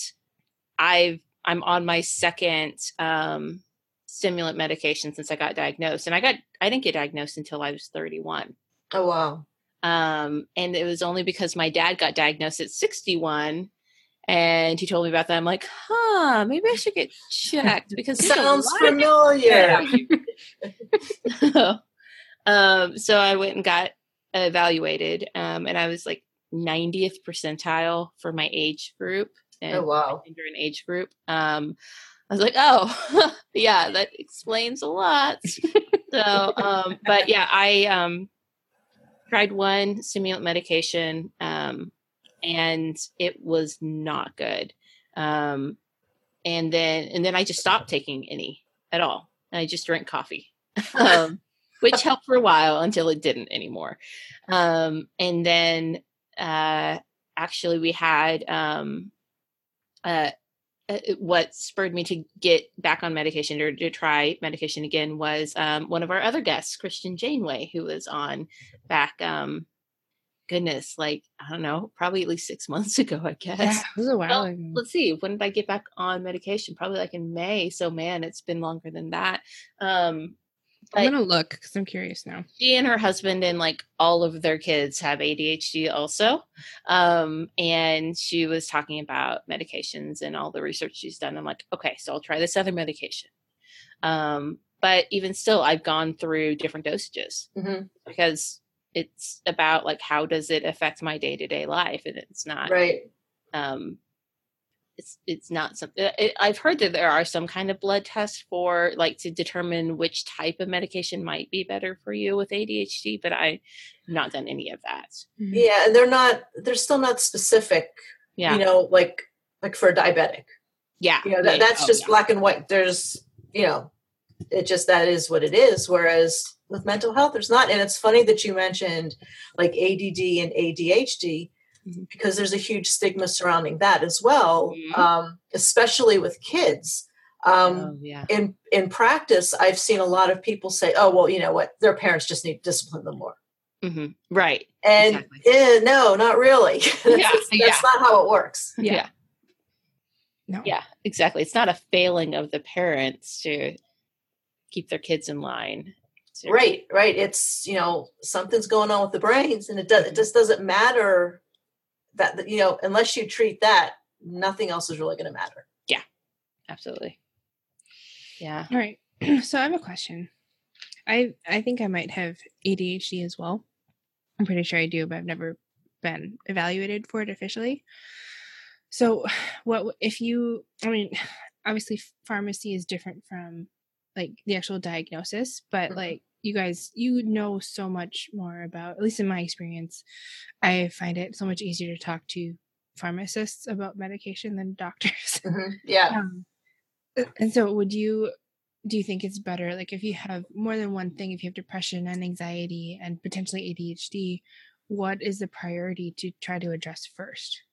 I've I'm on my second um, stimulant medication since I got diagnosed, and I got I didn't get diagnosed until I was 31.
Oh, wow.
Um, and it was only because my dad got diagnosed at 61 and he told me about that. I'm like, huh, maybe I should get checked because
Sounds familiar.
um, so I went and got evaluated, um, and I was like 90th percentile for my age group. And
Oh wow.
and age group. Um, I was like, oh, yeah, that explains a lot. so, um, but yeah, I um, tried one stimulant medication, um, and it was not good. Um, and then, and then I just stopped taking any at all. And I just drank coffee, um, which helped for a while until it didn't anymore. Um, and then, uh, actually, we had um, uh, what spurred me to get back on medication or to try medication again was um, one of our other guests, Christian Janeway, who was on back, um, goodness, like, I don't know, probably at least six months ago, I guess.
Yeah, it was a while
Well,
ago.
let's see, when did I get back on medication? Probably like in May. So, man, it's been longer than that. Um,
I'm gonna look because I'm curious now.
she and her husband and like all of their kids have ADHD also. Um, and she was talking about medications and all the research she's done. I'm like, okay, so I'll try this other medication. Um, but even still, I've gone through different dosages
hmm
because it's about like how does it affect my day to day life, and it's not
Right.
um it's it's not something i've heard that there are some kind of blood tests for like to determine which type of medication might be better for you with adhd but i've not done any of that
Mhm.
Yeah, and they're not. They're still not specific.
yeah
You know, like like for a diabetic.
yeah
You know, that,
yeah,
that's
oh,
just
yeah.
black and white. There's, you know, it just that is what it is. Whereas with mental health, there's not. And it's funny that you mentioned like ADD and ADHD
Mhm.
because there's a huge stigma surrounding that as well,
Mhm.
um, especially with kids. Um,
oh yeah
in in practice, I've seen a lot of people say, "Oh, well, you know what? Their parents just need to discipline them more."
hmm right
And
Exactly.
eh, no, not really. that's,
Yeah,
that's
yeah.
not how it works.
yeah. yeah
No.
exactly it's not a failing of the parents to keep their kids in line So-
Right, right. It's you know something's going on with the brains, and it does. It just doesn't matter that that, you know unless you treat that, nothing else is really going to matter. Yeah.
Absolutely yeah
All right. So I have a question. I I think I might have ADHD as well. I'm pretty sure I do, but I've never been evaluated for it officially. So what if you I mean obviously pharmacy is different from like the actual diagnosis, but
Mhm.
like you guys you know so much more about at least in my experience I find it so much easier to talk to pharmacists about medication than doctors.
Yeah,
Um, and so, would you do you think it's better, like if you have more than one thing, if you have depression and anxiety and potentially ADHD, what is the priority to try to address first?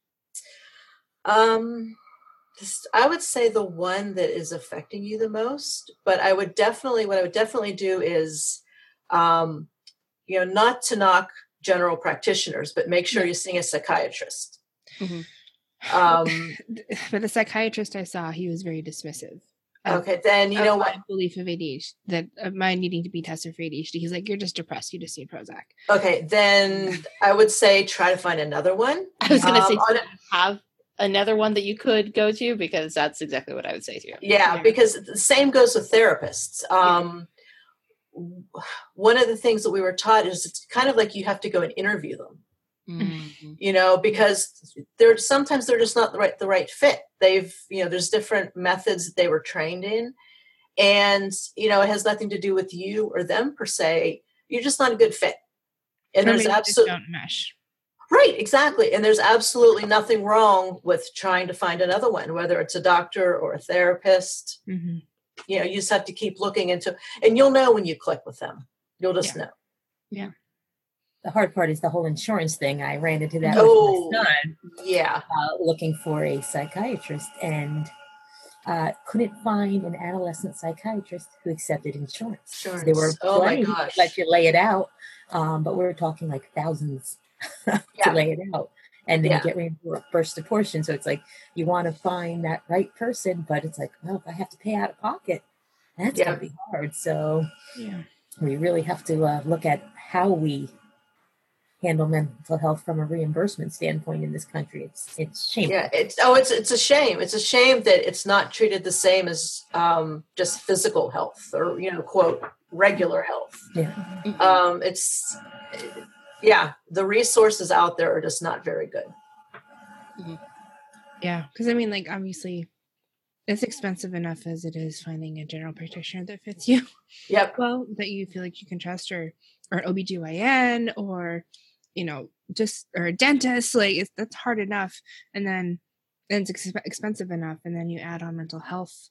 um, I would say the one that is affecting you the most. But I would definitely, what I would definitely do is, um, you know, not to knock general practitioners, but make sure you're seeing a psychiatrist.
Mhm.
Um,
but the psychiatrist I saw, he was very dismissive.
okay, then you know
my
what?
belief of ADHD that of my needing to be tested for ADHD. He's like, you're just depressed. You just need Prozac.
Okay, then I would say try to find another one.
i was gonna say
Um, on
have another one that you could go to because that's exactly what i would say to you
Yeah,
Yeah.
because the same goes with therapists. Um, One of the things that we were taught is it's kind of like you have to go and interview them,
Mhm.
you know, because they're sometimes they're just not the right the right fit. They've you know there's different methods that they were trained in, and you know it has nothing to do with you or them per se. You're just not a good fit, and there's
maybe they just
absolutely
don't mesh.
Right, exactly. And there's absolutely nothing wrong with trying to find another one, whether it's a doctor or a therapist.
hmm
You know, you just have to keep looking into and you'll know when you click with them. You'll just know.
Yeah the hard part is the whole insurance thing. I ran into that
Oh.
with my son
Yeah.
uh, looking for a psychiatrist and uh, couldn't find an adolescent psychiatrist who accepted insurance. So There were
Insurance. Oh my
plenty
gosh.
let you lay it out, um, but we were talking like thousands to lay it out. And then
Yeah.
you get reimbursed a portion. So it's like you want to find that right person, but it's like, well, if I have to pay out of pocket, that's
Yeah.
to be hard. So
Yeah.
we really have to uh, look at how we handle mental health from a reimbursement standpoint in this country. It's it's shameful.
Yeah. It's oh it's it's a shame. It's a shame that it's not treated the same as um just physical health or you know, quote, regular health.
Yeah.
Um it's yeah, the resources out there are just not very good. Mm-hmm.
Yeah, because I mean, like obviously, it's expensive enough as it is finding a general practitioner that fits you
Yep.
well, that you feel like you can trust, or or OBGYN, or you know, just or a dentist. Like it's that's hard enough, and then and it's exp- expensive enough, and then you add on mental health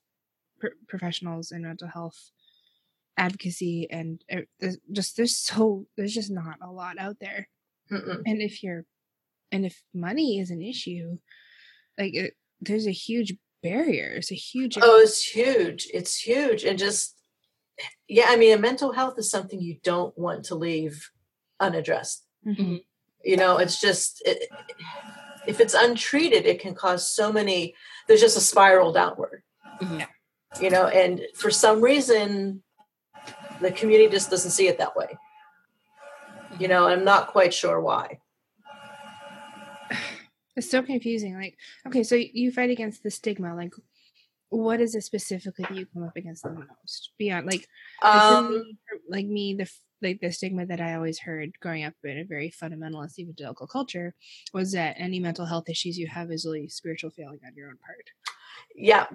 pr- professionals and mental health advocacy, and uh, there's just there's so there's just not a lot out there.
Mm-mm.
and if you're and if money is an issue like it, there's a huge barrier it's a huge
Oh, it's huge. It's huge. And just, yeah, I mean, mental health is something you don't want to leave unaddressed.
Mhm.
You know, it's just, it, if it's untreated, it can cause so many, there's just a spiral downward.
Mhm.
You know, and for some reason, the community just doesn't see it that way. You know, I'm not quite sure why.
it's so confusing like okay so you fight against the stigma like what is it specifically that you come up against the most beyond like
Um,
like me the like the stigma that i always heard growing up in a very fundamentalist evangelical culture was that any mental health issues you have is really spiritual failing on your own part
yeah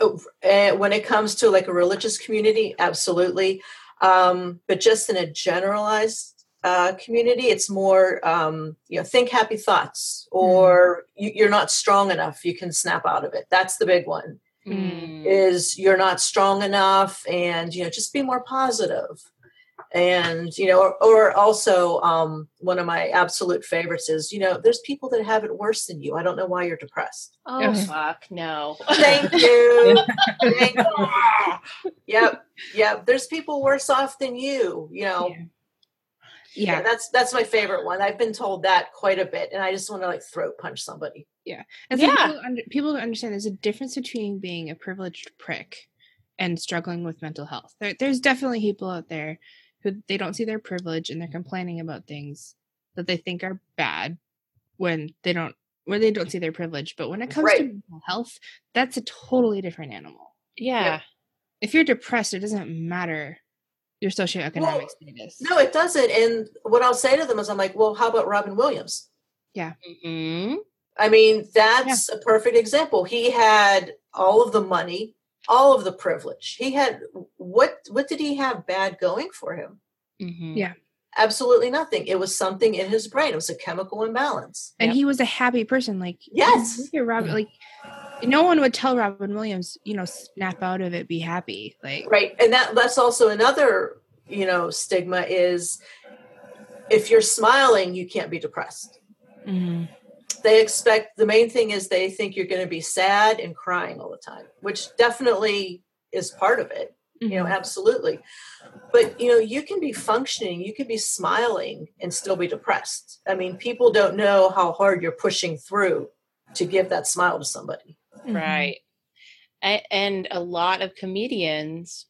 Oh, uh, when it comes to like a religious community absolutely um, but just in a generalized uh, community it's more um, you know think happy thoughts or you, you're not strong enough you can snap out of it. That's the big one.
Mm.
is you're not strong enough and you know just be more positive and you know or, or also um, one of my absolute favorites is you know there's people that have it worse than you i don't know why you're depressed
Oh
Okay.
fuck no.
Thank you. Thank you. Yep. Yep. There's people worse off than you, you know.
yeah
Yeah.
yeah
that's that's my favorite one. I've been told that quite a bit, and I just want to like throat punch somebody.
yeah And so
Yeah.
people, under, people understand there's a difference between being a privileged prick and struggling with mental health. There, there's definitely people out there who they don't see their privilege and they're complaining about things that they think are bad when they don't where they don't see their privilege. But when it comes to mental health, that's a totally different animal.
Yeah.
If you're depressed, it doesn't matter your socioeconomic
Well,
status.
No, it doesn't. And what I'll say to them is, I'm like, well, how about Robin Williams?
Mhm.
I mean, that's a perfect example. He had all of the money, all of the privilege. He had what? What did he have bad going for him?
Mhm.
Yeah.
Absolutely nothing. It was something in his brain. It was a chemical imbalance.
and
Yep.
he was a happy person. Like
Yes.
look at Robin. Like no one would tell Robin Williams, you know, snap out of it, be happy. Like
right and that that's also another you know stigma is if you're smiling you can't be depressed
mhm.
They expect the main thing is they think you're going to be sad and crying all the time which definitely is part of it you know
Mhm.
absolutely but you know you can be functioning you can be smiling and still be depressed i mean people don't know how hard you're pushing through to give that smile to somebody
Mhm.
Right. And a lot of comedians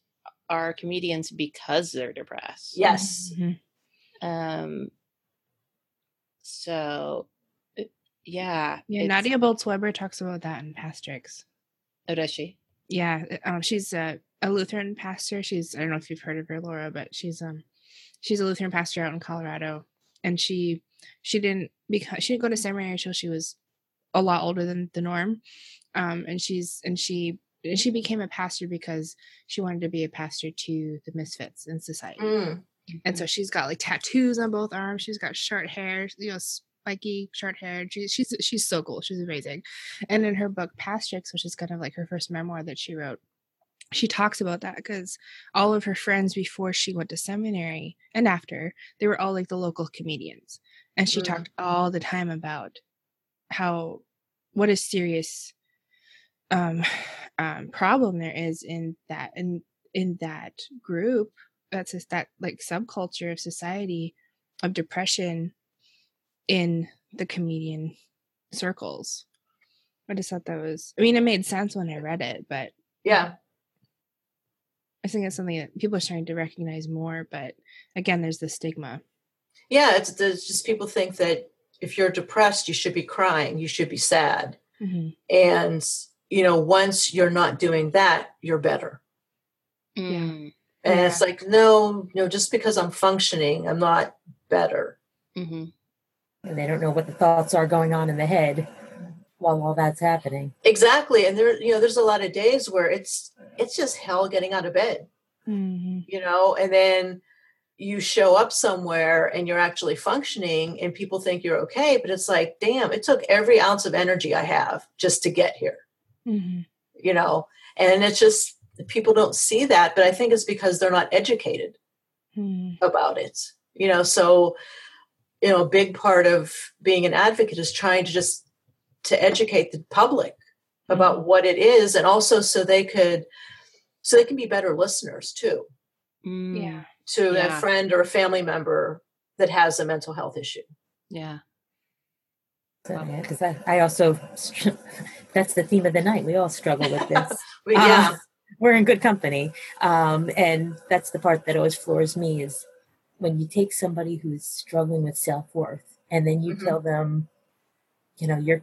are comedians because they're depressed.
yes
Mhm.
Um. So, yeah.
Yeah, Nadia Bolz Weber talks about that in Pastrix.
Oh, does she?
Yeah, uh, um, she's a, a Lutheran pastor. She's I don't know if you've heard of her, Laura, but she's um she's a Lutheran pastor out in Colorado, and she she didn't because she didn't go to seminary until she was a lot older than the norm, um, and she's and she and she became a pastor because she wanted to be a pastor to the misfits in society.
Mm.
And so she's got like tattoos on both arms. She's got short hair, you know, spiky short hair. She, she's she's so cool. She's amazing. And in her book Pastrix, which is kind of like her first memoir that she wrote, she talks about that because all of her friends before she went to seminary and after, they were all like the local comedians. And she
Mm.
talked all the time about how what a serious um, um problem there is in that in in that group that's just that like subculture of society of depression in the comedian circles. I just thought that was I mean it made sense when I read it, but
yeah
I think it's something that people are starting to recognize more, but again there's the stigma.
yeah it's, it's just people think that if you're depressed you should be crying you should be sad
Mhm.
and you know once you're not doing that you're better
Mm.
and
Yeah.
it's like no no just because i'm functioning i'm not better
hmm
and they don't know what the thoughts are going on in the head while all that's happening.
Exactly. And there, you know, there's a lot of days where it's it's just hell getting out of bed,
Mhm.
you know, and then you show up somewhere and you're actually functioning and people think you're okay, but it's like, damn, it took every ounce of energy I have just to get here,
Mhm.
you know. And it's just people don't see that, but I think it's because they're not educated
Mhm.
about it you know so you know a big part of being an advocate is trying to just to educate the public about what it is and also so they could so they can be better listeners too
Mm,
Yeah.
to
Yeah.
a friend or a family member that has a mental health issue
Yeah.
So, yeah, because I, I also that's the theme of the night. We all struggle with this.
We- yeah
we're in good company, um, and that's the part that always floors me is when you take somebody who's struggling with self worth, and then you
Mhm.
tell them, you know, you're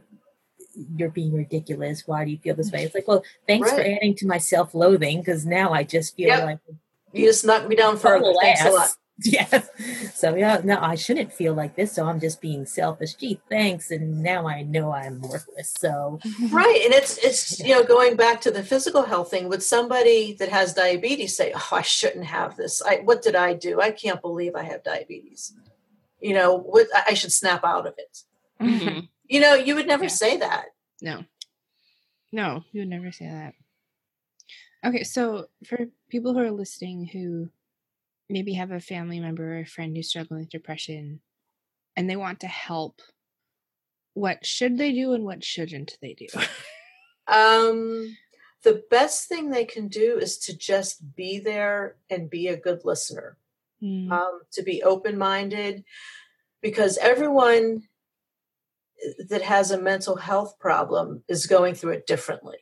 you're being ridiculous. Why do you feel this way? It's like, well, thanks for adding to my self loathing because now I just feel
Yep.
like
you just knocked me down further
total
thanks a lot.
Yes. So yeah, no, I shouldn't feel like this. So I'm just being selfish. Gee, thanks. And now I know I'm worthless. So
right and it's it's you know going back to the physical health thing would somebody that has diabetes say oh i shouldn't have this i what did i do i can't believe i have diabetes you know what i I should snap out of it
Mhm.
you know you would never
Yeah.
say that
No. No, you would never say that. Okay, so for people who are listening who maybe have a family member or a friend who's struggling with depression and they want to help, what should they do and what shouldn't they do?
um the best thing they can do is to just be there and be a good listener.
Mm,
um, to be open minded because everyone that has a mental health problem is going through it differently.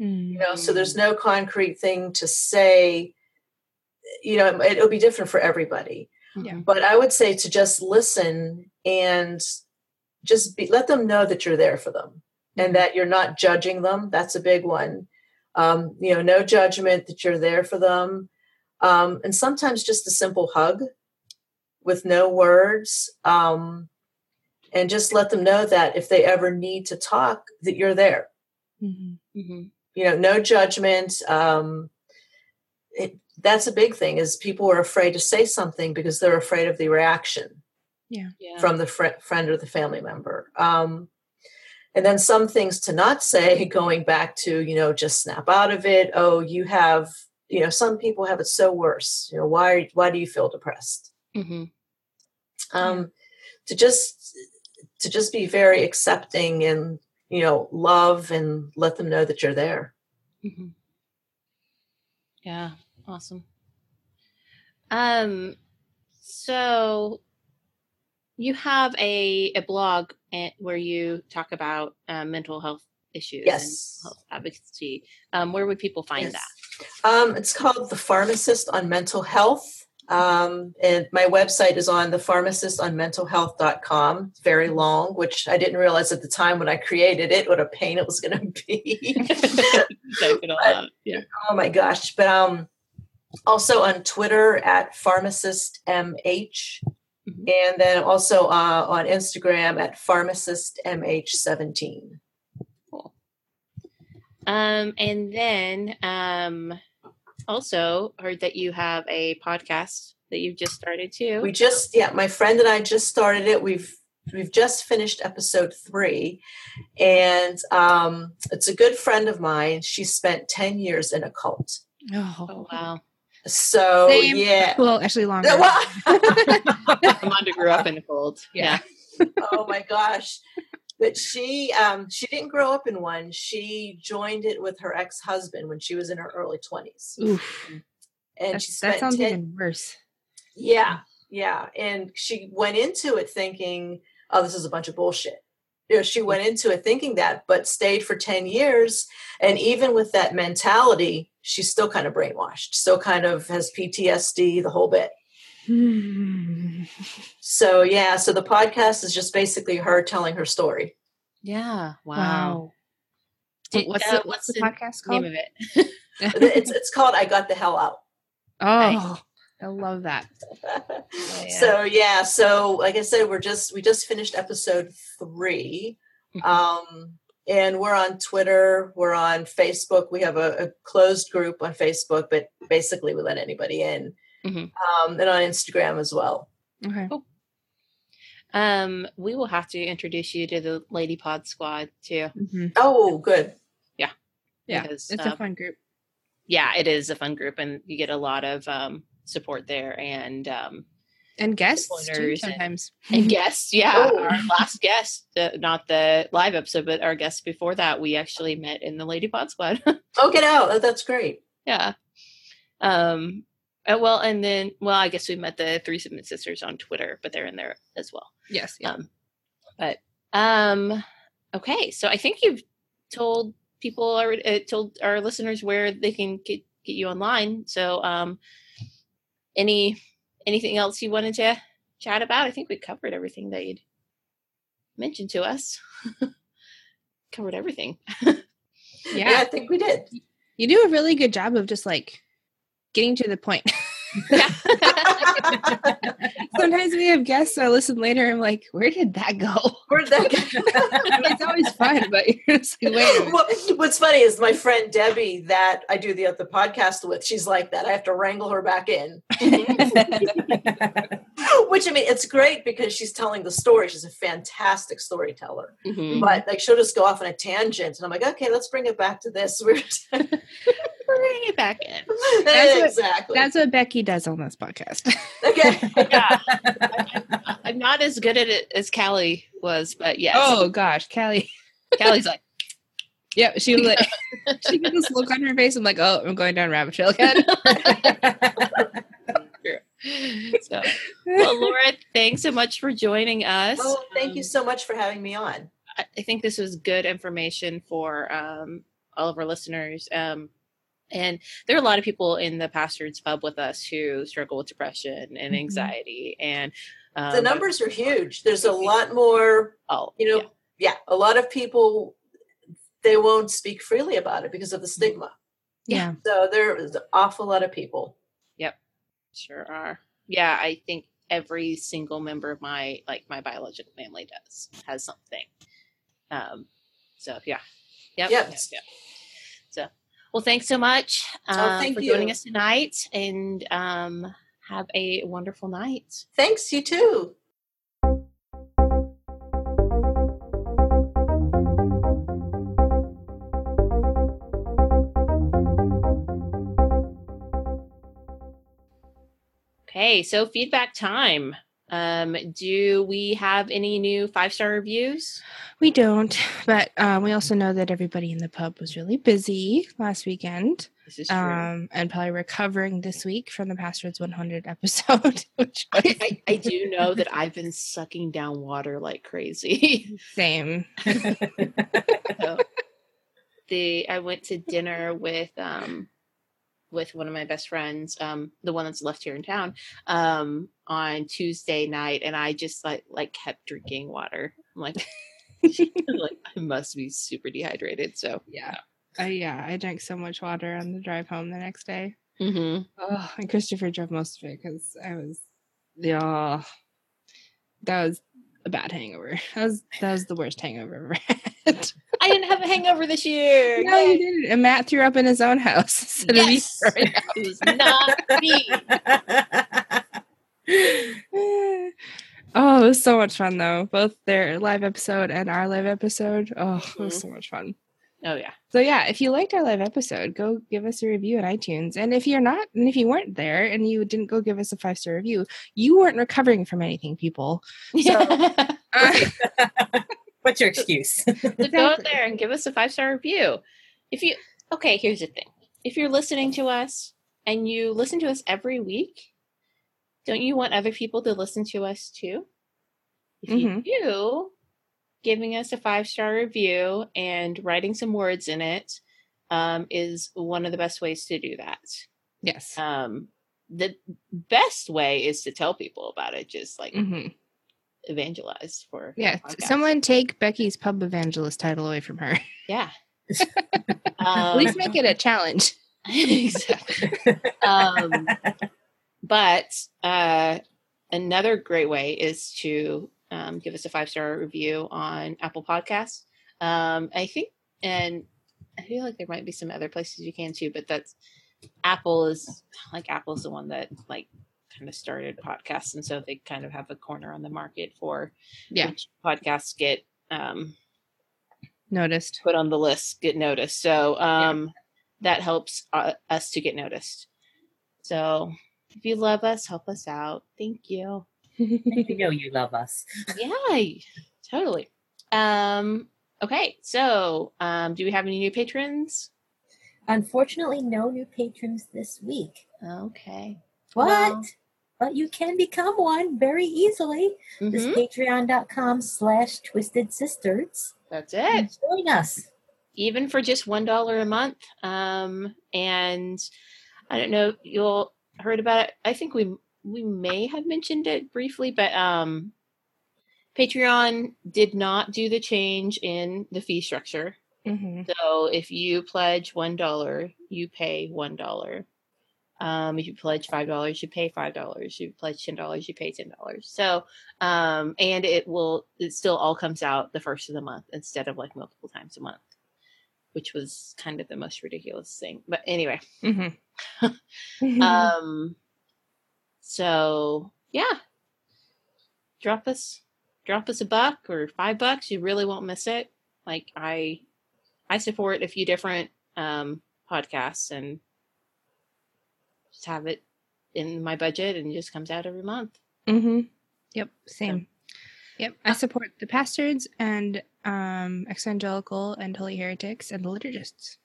Mm,
you know so there's no concrete thing to say you know it, it'll be different for everybody.
Yeah.
but i would say to just listen and just be, let them know that you're there for them and that you're not judging them. That's a big one. Um, you know no judgment that you're there for them. Um, and sometimes just a simple hug with no words um, and just let them know that if they ever need to talk that you're there.
Mhm,
Mhm.
you know no judgment um it, that's a big thing is people are afraid to say something because they're afraid of the reaction
Yeah.
from the fr- friend or the family member. Um and then some things to not say going back to you know just snap out of it. Oh you have you know some people have it so worse. You know why why do you feel depressed?
Mhm.
um to just to just be very accepting and you know love and let them know that you're there.
Mhm. Yeah, awesome. Um, so you have a a blog eh, where you talk about uh, mental health issues
Yes.
and health advocacy. Um, where would people find
Yes.
that?
Um, it's called The Pharmacist on Mental Health. Um, and my website is on thepharmacistonmentalhealth.com. It's very long, which I didn't realize at the time when I created it what a pain it was going to be.
Type it all out. Yeah.
oh my gosh. But um, also on Twitter at pharmacistmh.
Mhm.
And then also uh, on Instagram at pharmacistmh17.
Cool. Um, and then um, also heard that you have a podcast that you've just started too.
We just, yeah, my friend and I just started it. We've we've just finished episode three, and um, it's a good friend of mine. She spent ten years in a cult.
Oh,
oh wow,
So
Same.
yeah.
well, actually longer.
Well,
Amanda grew up in the cold.
Yeah.
Yeah.
oh my gosh. But she um she didn't grow up in one. She joined it with her ex-husband when she was in her early 20s.
Oof,
And
that's-
she spent
that sounds
10
even worse.
Yeah, yeah. And she went into it thinking, oh, this is a bunch of bullshit. You know, she went into it thinking that, but stayed for 10 years. And even with that mentality, she's still kind of brainwashed, still kind of has PTSD, the whole bit.
Hmm.
So, yeah, so the podcast is just basically her telling her story.
Yeah. Wow.
wow.
Did-
what's,
uh,
the, what's the podcast
Name
called?
of it.
it's, it's called I Got the Hell Out.
Oh, I love that.
yeah.
So yeah, so like I said, we're just we just finished episode 3
Mhm.
Um, and we're on Twitter, we're on Facebook. We have a, a closed group on Facebook, but basically we let anybody in.
Mhm.
Um, and on Instagram as well.
Okay.
Um, we will have to introduce you to the Lady Pod Squad too.
hmm
Oh, good.
Yeah,
because,
it's a
um,
fun group.
yeah, it is a fun group, and you get a lot of um, support there and um,
And guests too,
pointers and-
sometimes.
and guests. Yeah,
Oh.
our last guest, uh, not the live episode, but our guest before that, we actually met in the Lady Pod Squad.
Oh, get out. Oh, that's great.
yeah. Um. uh, well, and then, well, I guess we met the Three Submit Sisters on Twitter, but they're in there as well.
yes. Yeah.
Um, but um, okay, so I think you've told people already, uh, told our listeners where they can get get you online. So, um, any anything else you wanted to chat about? I think we covered everything that you'd mentioned to us. covered everything.
Yeah.
yeah.
I think we did.
You do a really good job of just like getting to the point. Sometimes we have guests that listen later. I'm like, where did that go?
Where'd that go?
it's always fun, but you're just like, wait.
Well, what's funny is my friend Debbie that I do the the podcast with. She's like that. I have to wrangle her back in. Which I mean, it's great because she's telling the story. She's a fantastic storyteller.
Mhm.
But like, she'll just go off on a tangent, and I'm like, okay, let's bring it back to this. We're
Bring it back in.
That's what-
exactly.
That's what Becky does on this podcast.
okay.
Yeah. I'm not as good at it as Callie was, but yes.
Oh gosh, Callie.
Callie's like,
Yep, she was like, she got this look on her face. I'm like, oh, I'm going down rabbit trail again.
so. Well, Laura, thanks so much for joining us.
Oh, thank you
Um,
so much for having me on.
I I think this was good information for um, all of our listeners. Um, and there are a lot of people in the Pastor's Pub with us who struggle with depression and
Mhm.
anxiety. And um,
The numbers are huge. There's a lot more,
oh,
you know, yeah, a lot of people they won't speak freely about it because of the stigma.
yeah.
So there's an awful lot of people. Yep.
Sure are. Yeah, I think every single member of my like my biological family does has something. Um so yeah. Yep.
Yep.
yep, yep. So well thanks so much
Oh,
uh,
thank
for joining us tonight and um have a wonderful night.
Thanks, you too.
Okay, so feedback time. Um, do we have any new five star reviews?
We don't, but um, we also know that everybody in the pub was really busy last weekend,
This is true.
um, and probably recovering this week from the Passwords 100 episode, which was
I, I, I do know that I've been sucking down water like crazy.
same.
so the I went to dinner with um with one of my best friends, um, the one that's left here in town, um, on Tuesday night, and I just like like kept drinking water. I'm like, like I must be super dehydrated. So
Yeah. Uh, yeah, I drank so much water on the drive home the next day.
Mhm.
Oh, and Christopher drove most of it because I was, yeah, that was a bad hangover. That was that was the worst hangover I've ever had.
I didn't have a hangover this year.
no, you didn't. And Matt threw up in his own house. instead
Yes. it was not me.
oh, it was so much fun though. Both their live episode and our live episode. Oh, it was
Mhm.
so much fun.
Oh yeah.
So yeah, if you liked our live episode, go give us a review on iTunes. And if you're not, and if you weren't there and you didn't go give us a five star review, you weren't recovering from anything, people. Uh,
What's your excuse?
So go out there and give us a five star review. If you okay, here's the thing. If you're listening to us and you listen to us every week, don't you want other people to listen to us too? If
Mhm.
you do, giving us a five star review and writing some words in it um, is one of the best ways to do that.
yes.
Um, the best way is to tell people about it, just like
hmm
evangelize for
Yeah.
the
t-
podcast.
Someone take Becky's pub evangelist title away from her.
yeah.
At least make it a challenge.
exactly. Um, but uh, another great way is to um, give us a five star review on Apple Podcasts. Um, I think, and I feel like there might be some other places you can too, but that's Apple is like Apple's the one that like kind of started podcasts, and so they kind of have a corner on the market for
Yeah.
which podcasts get um,
Noticed.
put on the list, get noticed. So um, that helps uh, us to get noticed. So if you love us, help us out. Thank you.
You know you love us.
yeah, totally. Um, okay, so um, do we have any new patrons?
Unfortunately, no new patrons this week.
Okay.
But
Well-
but you can become one very easily. This
Mhm,
patreon.com slash twisted sisters.
That's it.
Join us.
Even for just one dollar a month. Um, and I don't know, you'll heard about it. I think we we may have mentioned it briefly, but um, Patreon did not do the change in the fee structure.
hmm
So if you pledge one dollar, you pay one dollar. Um, if you pledge five dollars, you pay five dollars. If you pledge ten dollars, you pay ten dollars. So, um, and it will it still all comes out the first of the month instead of like multiple times a month, which was kind of the most ridiculous thing. But anyway,
hmm
um, so yeah, drop us drop us a buck or five bucks. You really won't miss it. Like I, I support a few different um, podcasts and just have it in my budget and it just comes out every month.
Mm-hmm. Yep. Same. Yep. I support the pastors and um exvangelical and holy heretics and the liturgists.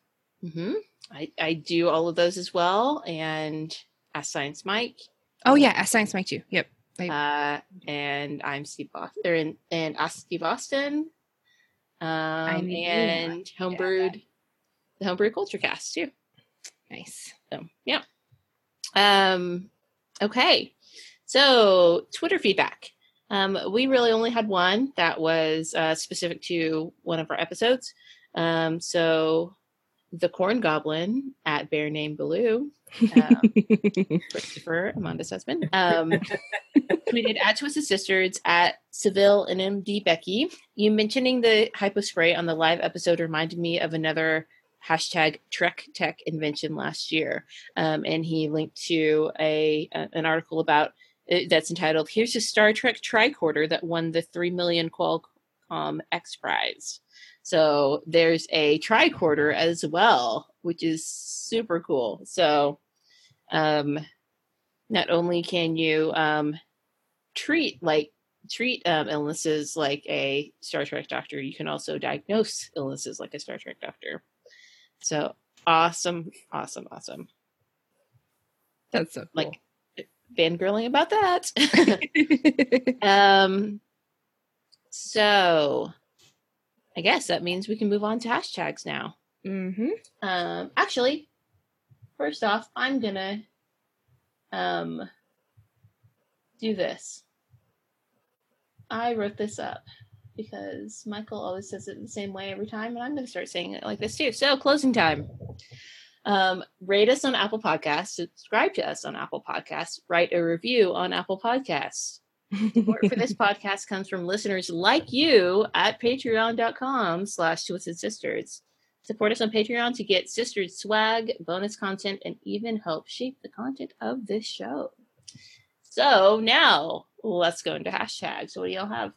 hmm I I do all of those as well and Ask Science Mike.
Oh yeah, Ask Science Mike too. Yep.
Uh, and I'm Steve Boston, and, and Ask Steve Austin. Um, and Homebrewed, the Homebrew Culture Cast too.
Nice.
So yeah. Um okay. So Twitter feedback. Um we really only had one that was uh specific to one of our episodes. Um so the corn goblin at bear name Baloo, um, Christopher Amanda's husband, um, tweeted at Twisted Sisters at Seville and MD Becky. You mentioning the hypo spray on the live episode reminded me of another hashtag Trek Tech invention last year, um, and he linked to a, a an article about uh, that's entitled "Here's a Star Trek tricorder that won the three million Qualcomm X Prize." So there's a tricorder as well, which is super cool. So um, not only can you um, treat like treat um, illnesses like a Star Trek doctor, you can also diagnose illnesses like a Star Trek doctor. So awesome, awesome, awesome.
That's so cool.
Like fangirling about that. um so I guess that means we can move on to hashtags now.
Mm-hmm.
Um, actually, first off, I'm gonna um do this. I wrote this up because Michael always says it the same way every time, and I'm gonna start saying it like this too. So, closing time. Um, rate us on Apple Podcasts, subscribe to us on Apple Podcasts, write a review on Apple Podcasts. Support for this podcast comes from listeners like you at patreon.com slash twisted sisters. Support us on Patreon to get sisters swag, bonus content, and even help shape the content of this show. So now let's go into hashtags. What do y'all have?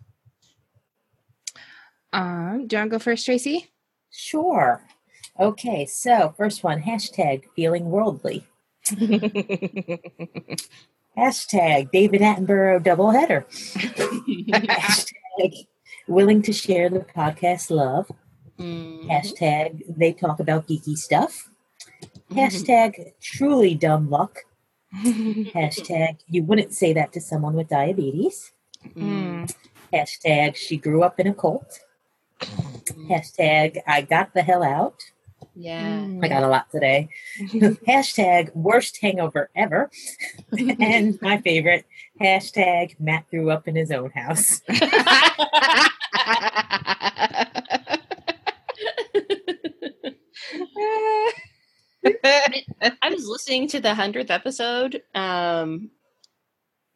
Um, do you want to go first, Tracy?
Sure. Okay, so first one hashtag feeling worldly. Hashtag David Attenborough doubleheader. Hashtag willing to share the podcast love.
Mm,
Hashtag they talk about geeky stuff. Hashtag truly dumb luck. Hashtag you wouldn't say that to someone with diabetes.
mm,
Hashtag she grew up in a cult. Hashtag I got the hell out.
Yeah.
I got a lot today. hashtag worst hangover ever. and my favorite, hashtag Matt threw up in his own house.
I was listening to the hundredth episode um,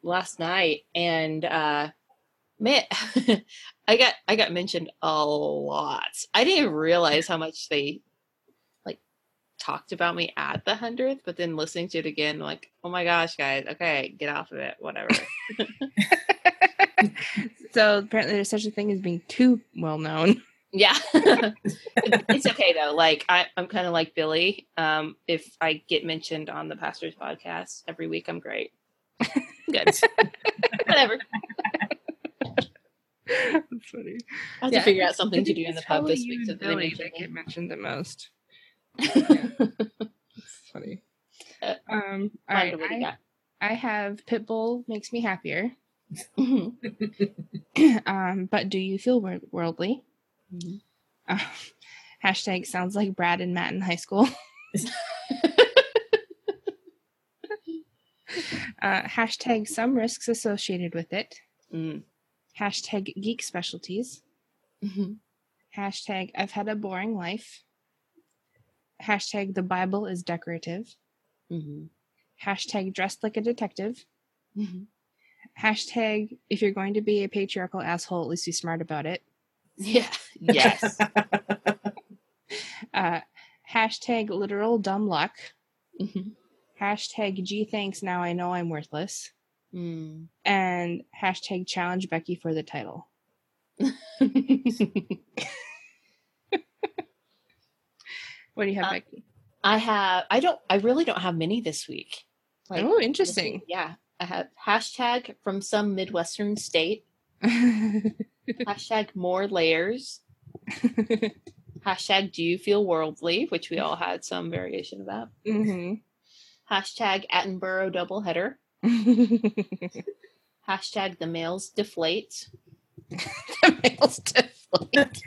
last night, and uh, man, I got I got mentioned a lot. I didn't realize how much they like talked about me at the hundredth, but then listening to it again, like, oh my gosh, guys, okay, get off of it, whatever.
so apparently, there's such a thing as being too well known.
Yeah, it's okay though. Like I, I'm kind of like Billy. Um, if I get mentioned on the pastor's podcast every week, I'm great. Good. Whatever.
That's funny.
I have
Yeah,
to figure out something to do in the pub this week. So they
Billy
mention
get mentioned the most. It's funny.
Uh,
Um, all
Find
right,
a way to
I,
get.
I have Pitbull makes me happier.
Mhm.
um, but do you feel wor- worldly?
Mhm.
Uh, hashtag sounds like Brad and Matt in high school. Uh, hashtag some risks associated with it.
Mm.
Hashtag geek specialties.
Mhm.
Hashtag I've had a boring life. Hashtag the Bible is decorative.
Mhm.
Hashtag dressed like a detective.
Mhm.
Hashtag if you're going to be a patriarchal asshole, at least be smart about it.
Yeah. Yes.
Uh, hashtag literal dumb luck.
Mhm.
Hashtag gee thanks now I know I'm worthless.
Mm.
And hashtag challenge Becky for the title. What do you have,
Uh,
Becky?
I have. I don't. I really don't have many this week.
oh, interesting.
Yeah. I have hashtag from some Midwestern state. Hashtag more layers. Hashtag do you feel worldly, which we all had some variation of that.
hmm
Hashtag Attenborough doubleheader. Hashtag the males deflate.
the male's deflate.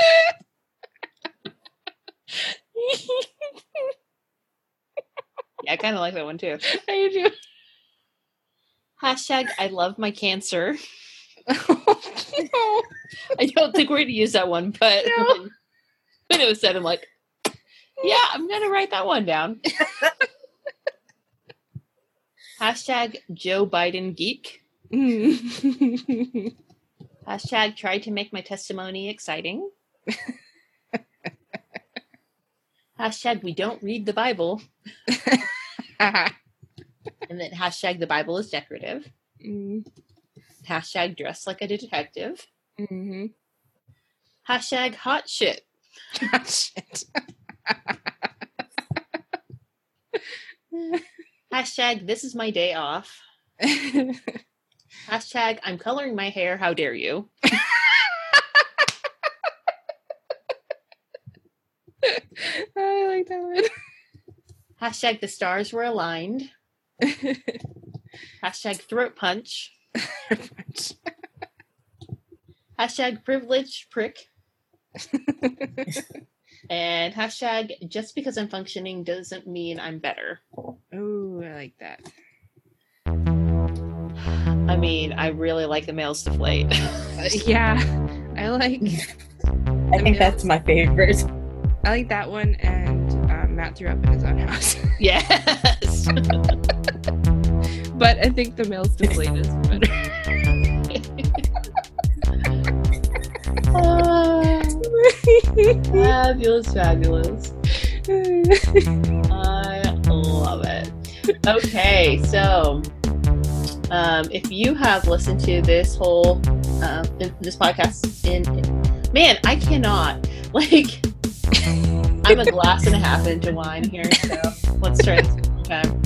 Yeah, I kind of like that one too.
How you doing?
Hashtag I love my cancer. I don't think we're going to use that one, but
No.
when, when it was said, I'm like, yeah, I'm going to write that one down. Hashtag Joe Biden geek.
Mm.
Hashtag try to make my testimony exciting. hashtag we don't read the Bible. And then hashtag the Bible is decorative.
Mm.
Hashtag dress like a detective.
Mhm.
Hashtag hot shit.
Shit.
Hashtag this is my day off. Hashtag I'm coloring my hair. How dare you?
I
Hashtag the stars were aligned. Hashtag throat punch. Hashtag privileged prick. and hashtag just because I'm functioning doesn't mean I'm better.
oh, I like that.
I mean, I really like the males deflate.
Yeah, I like
I think that's my favorite.
I like that one, and Matt threw up in his own house.
yes.
but I think the male's deflate is better.
Ah, fabulous, fabulous. I love it. Okay, so um, if you have listened to this whole uh, this podcast in, man, I cannot like. I'm a glass and a half into wine here, so let's try this one time.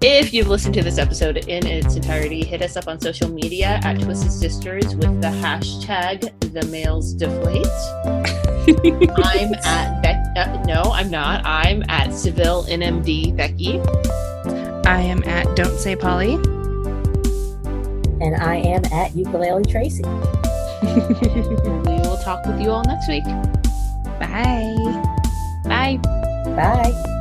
If you've listened to this episode in its entirety, hit us up on social media at Twisted Sisters with the hashtag the males deflate. I'm at Beck. Uh, no, I'm not. I'm at Seville NMD Becky.
I am at Don't Say Polly.
And I am at Ukulele Tracy.
And we will talk with you all next week.
Bye.
Bye.
Bye.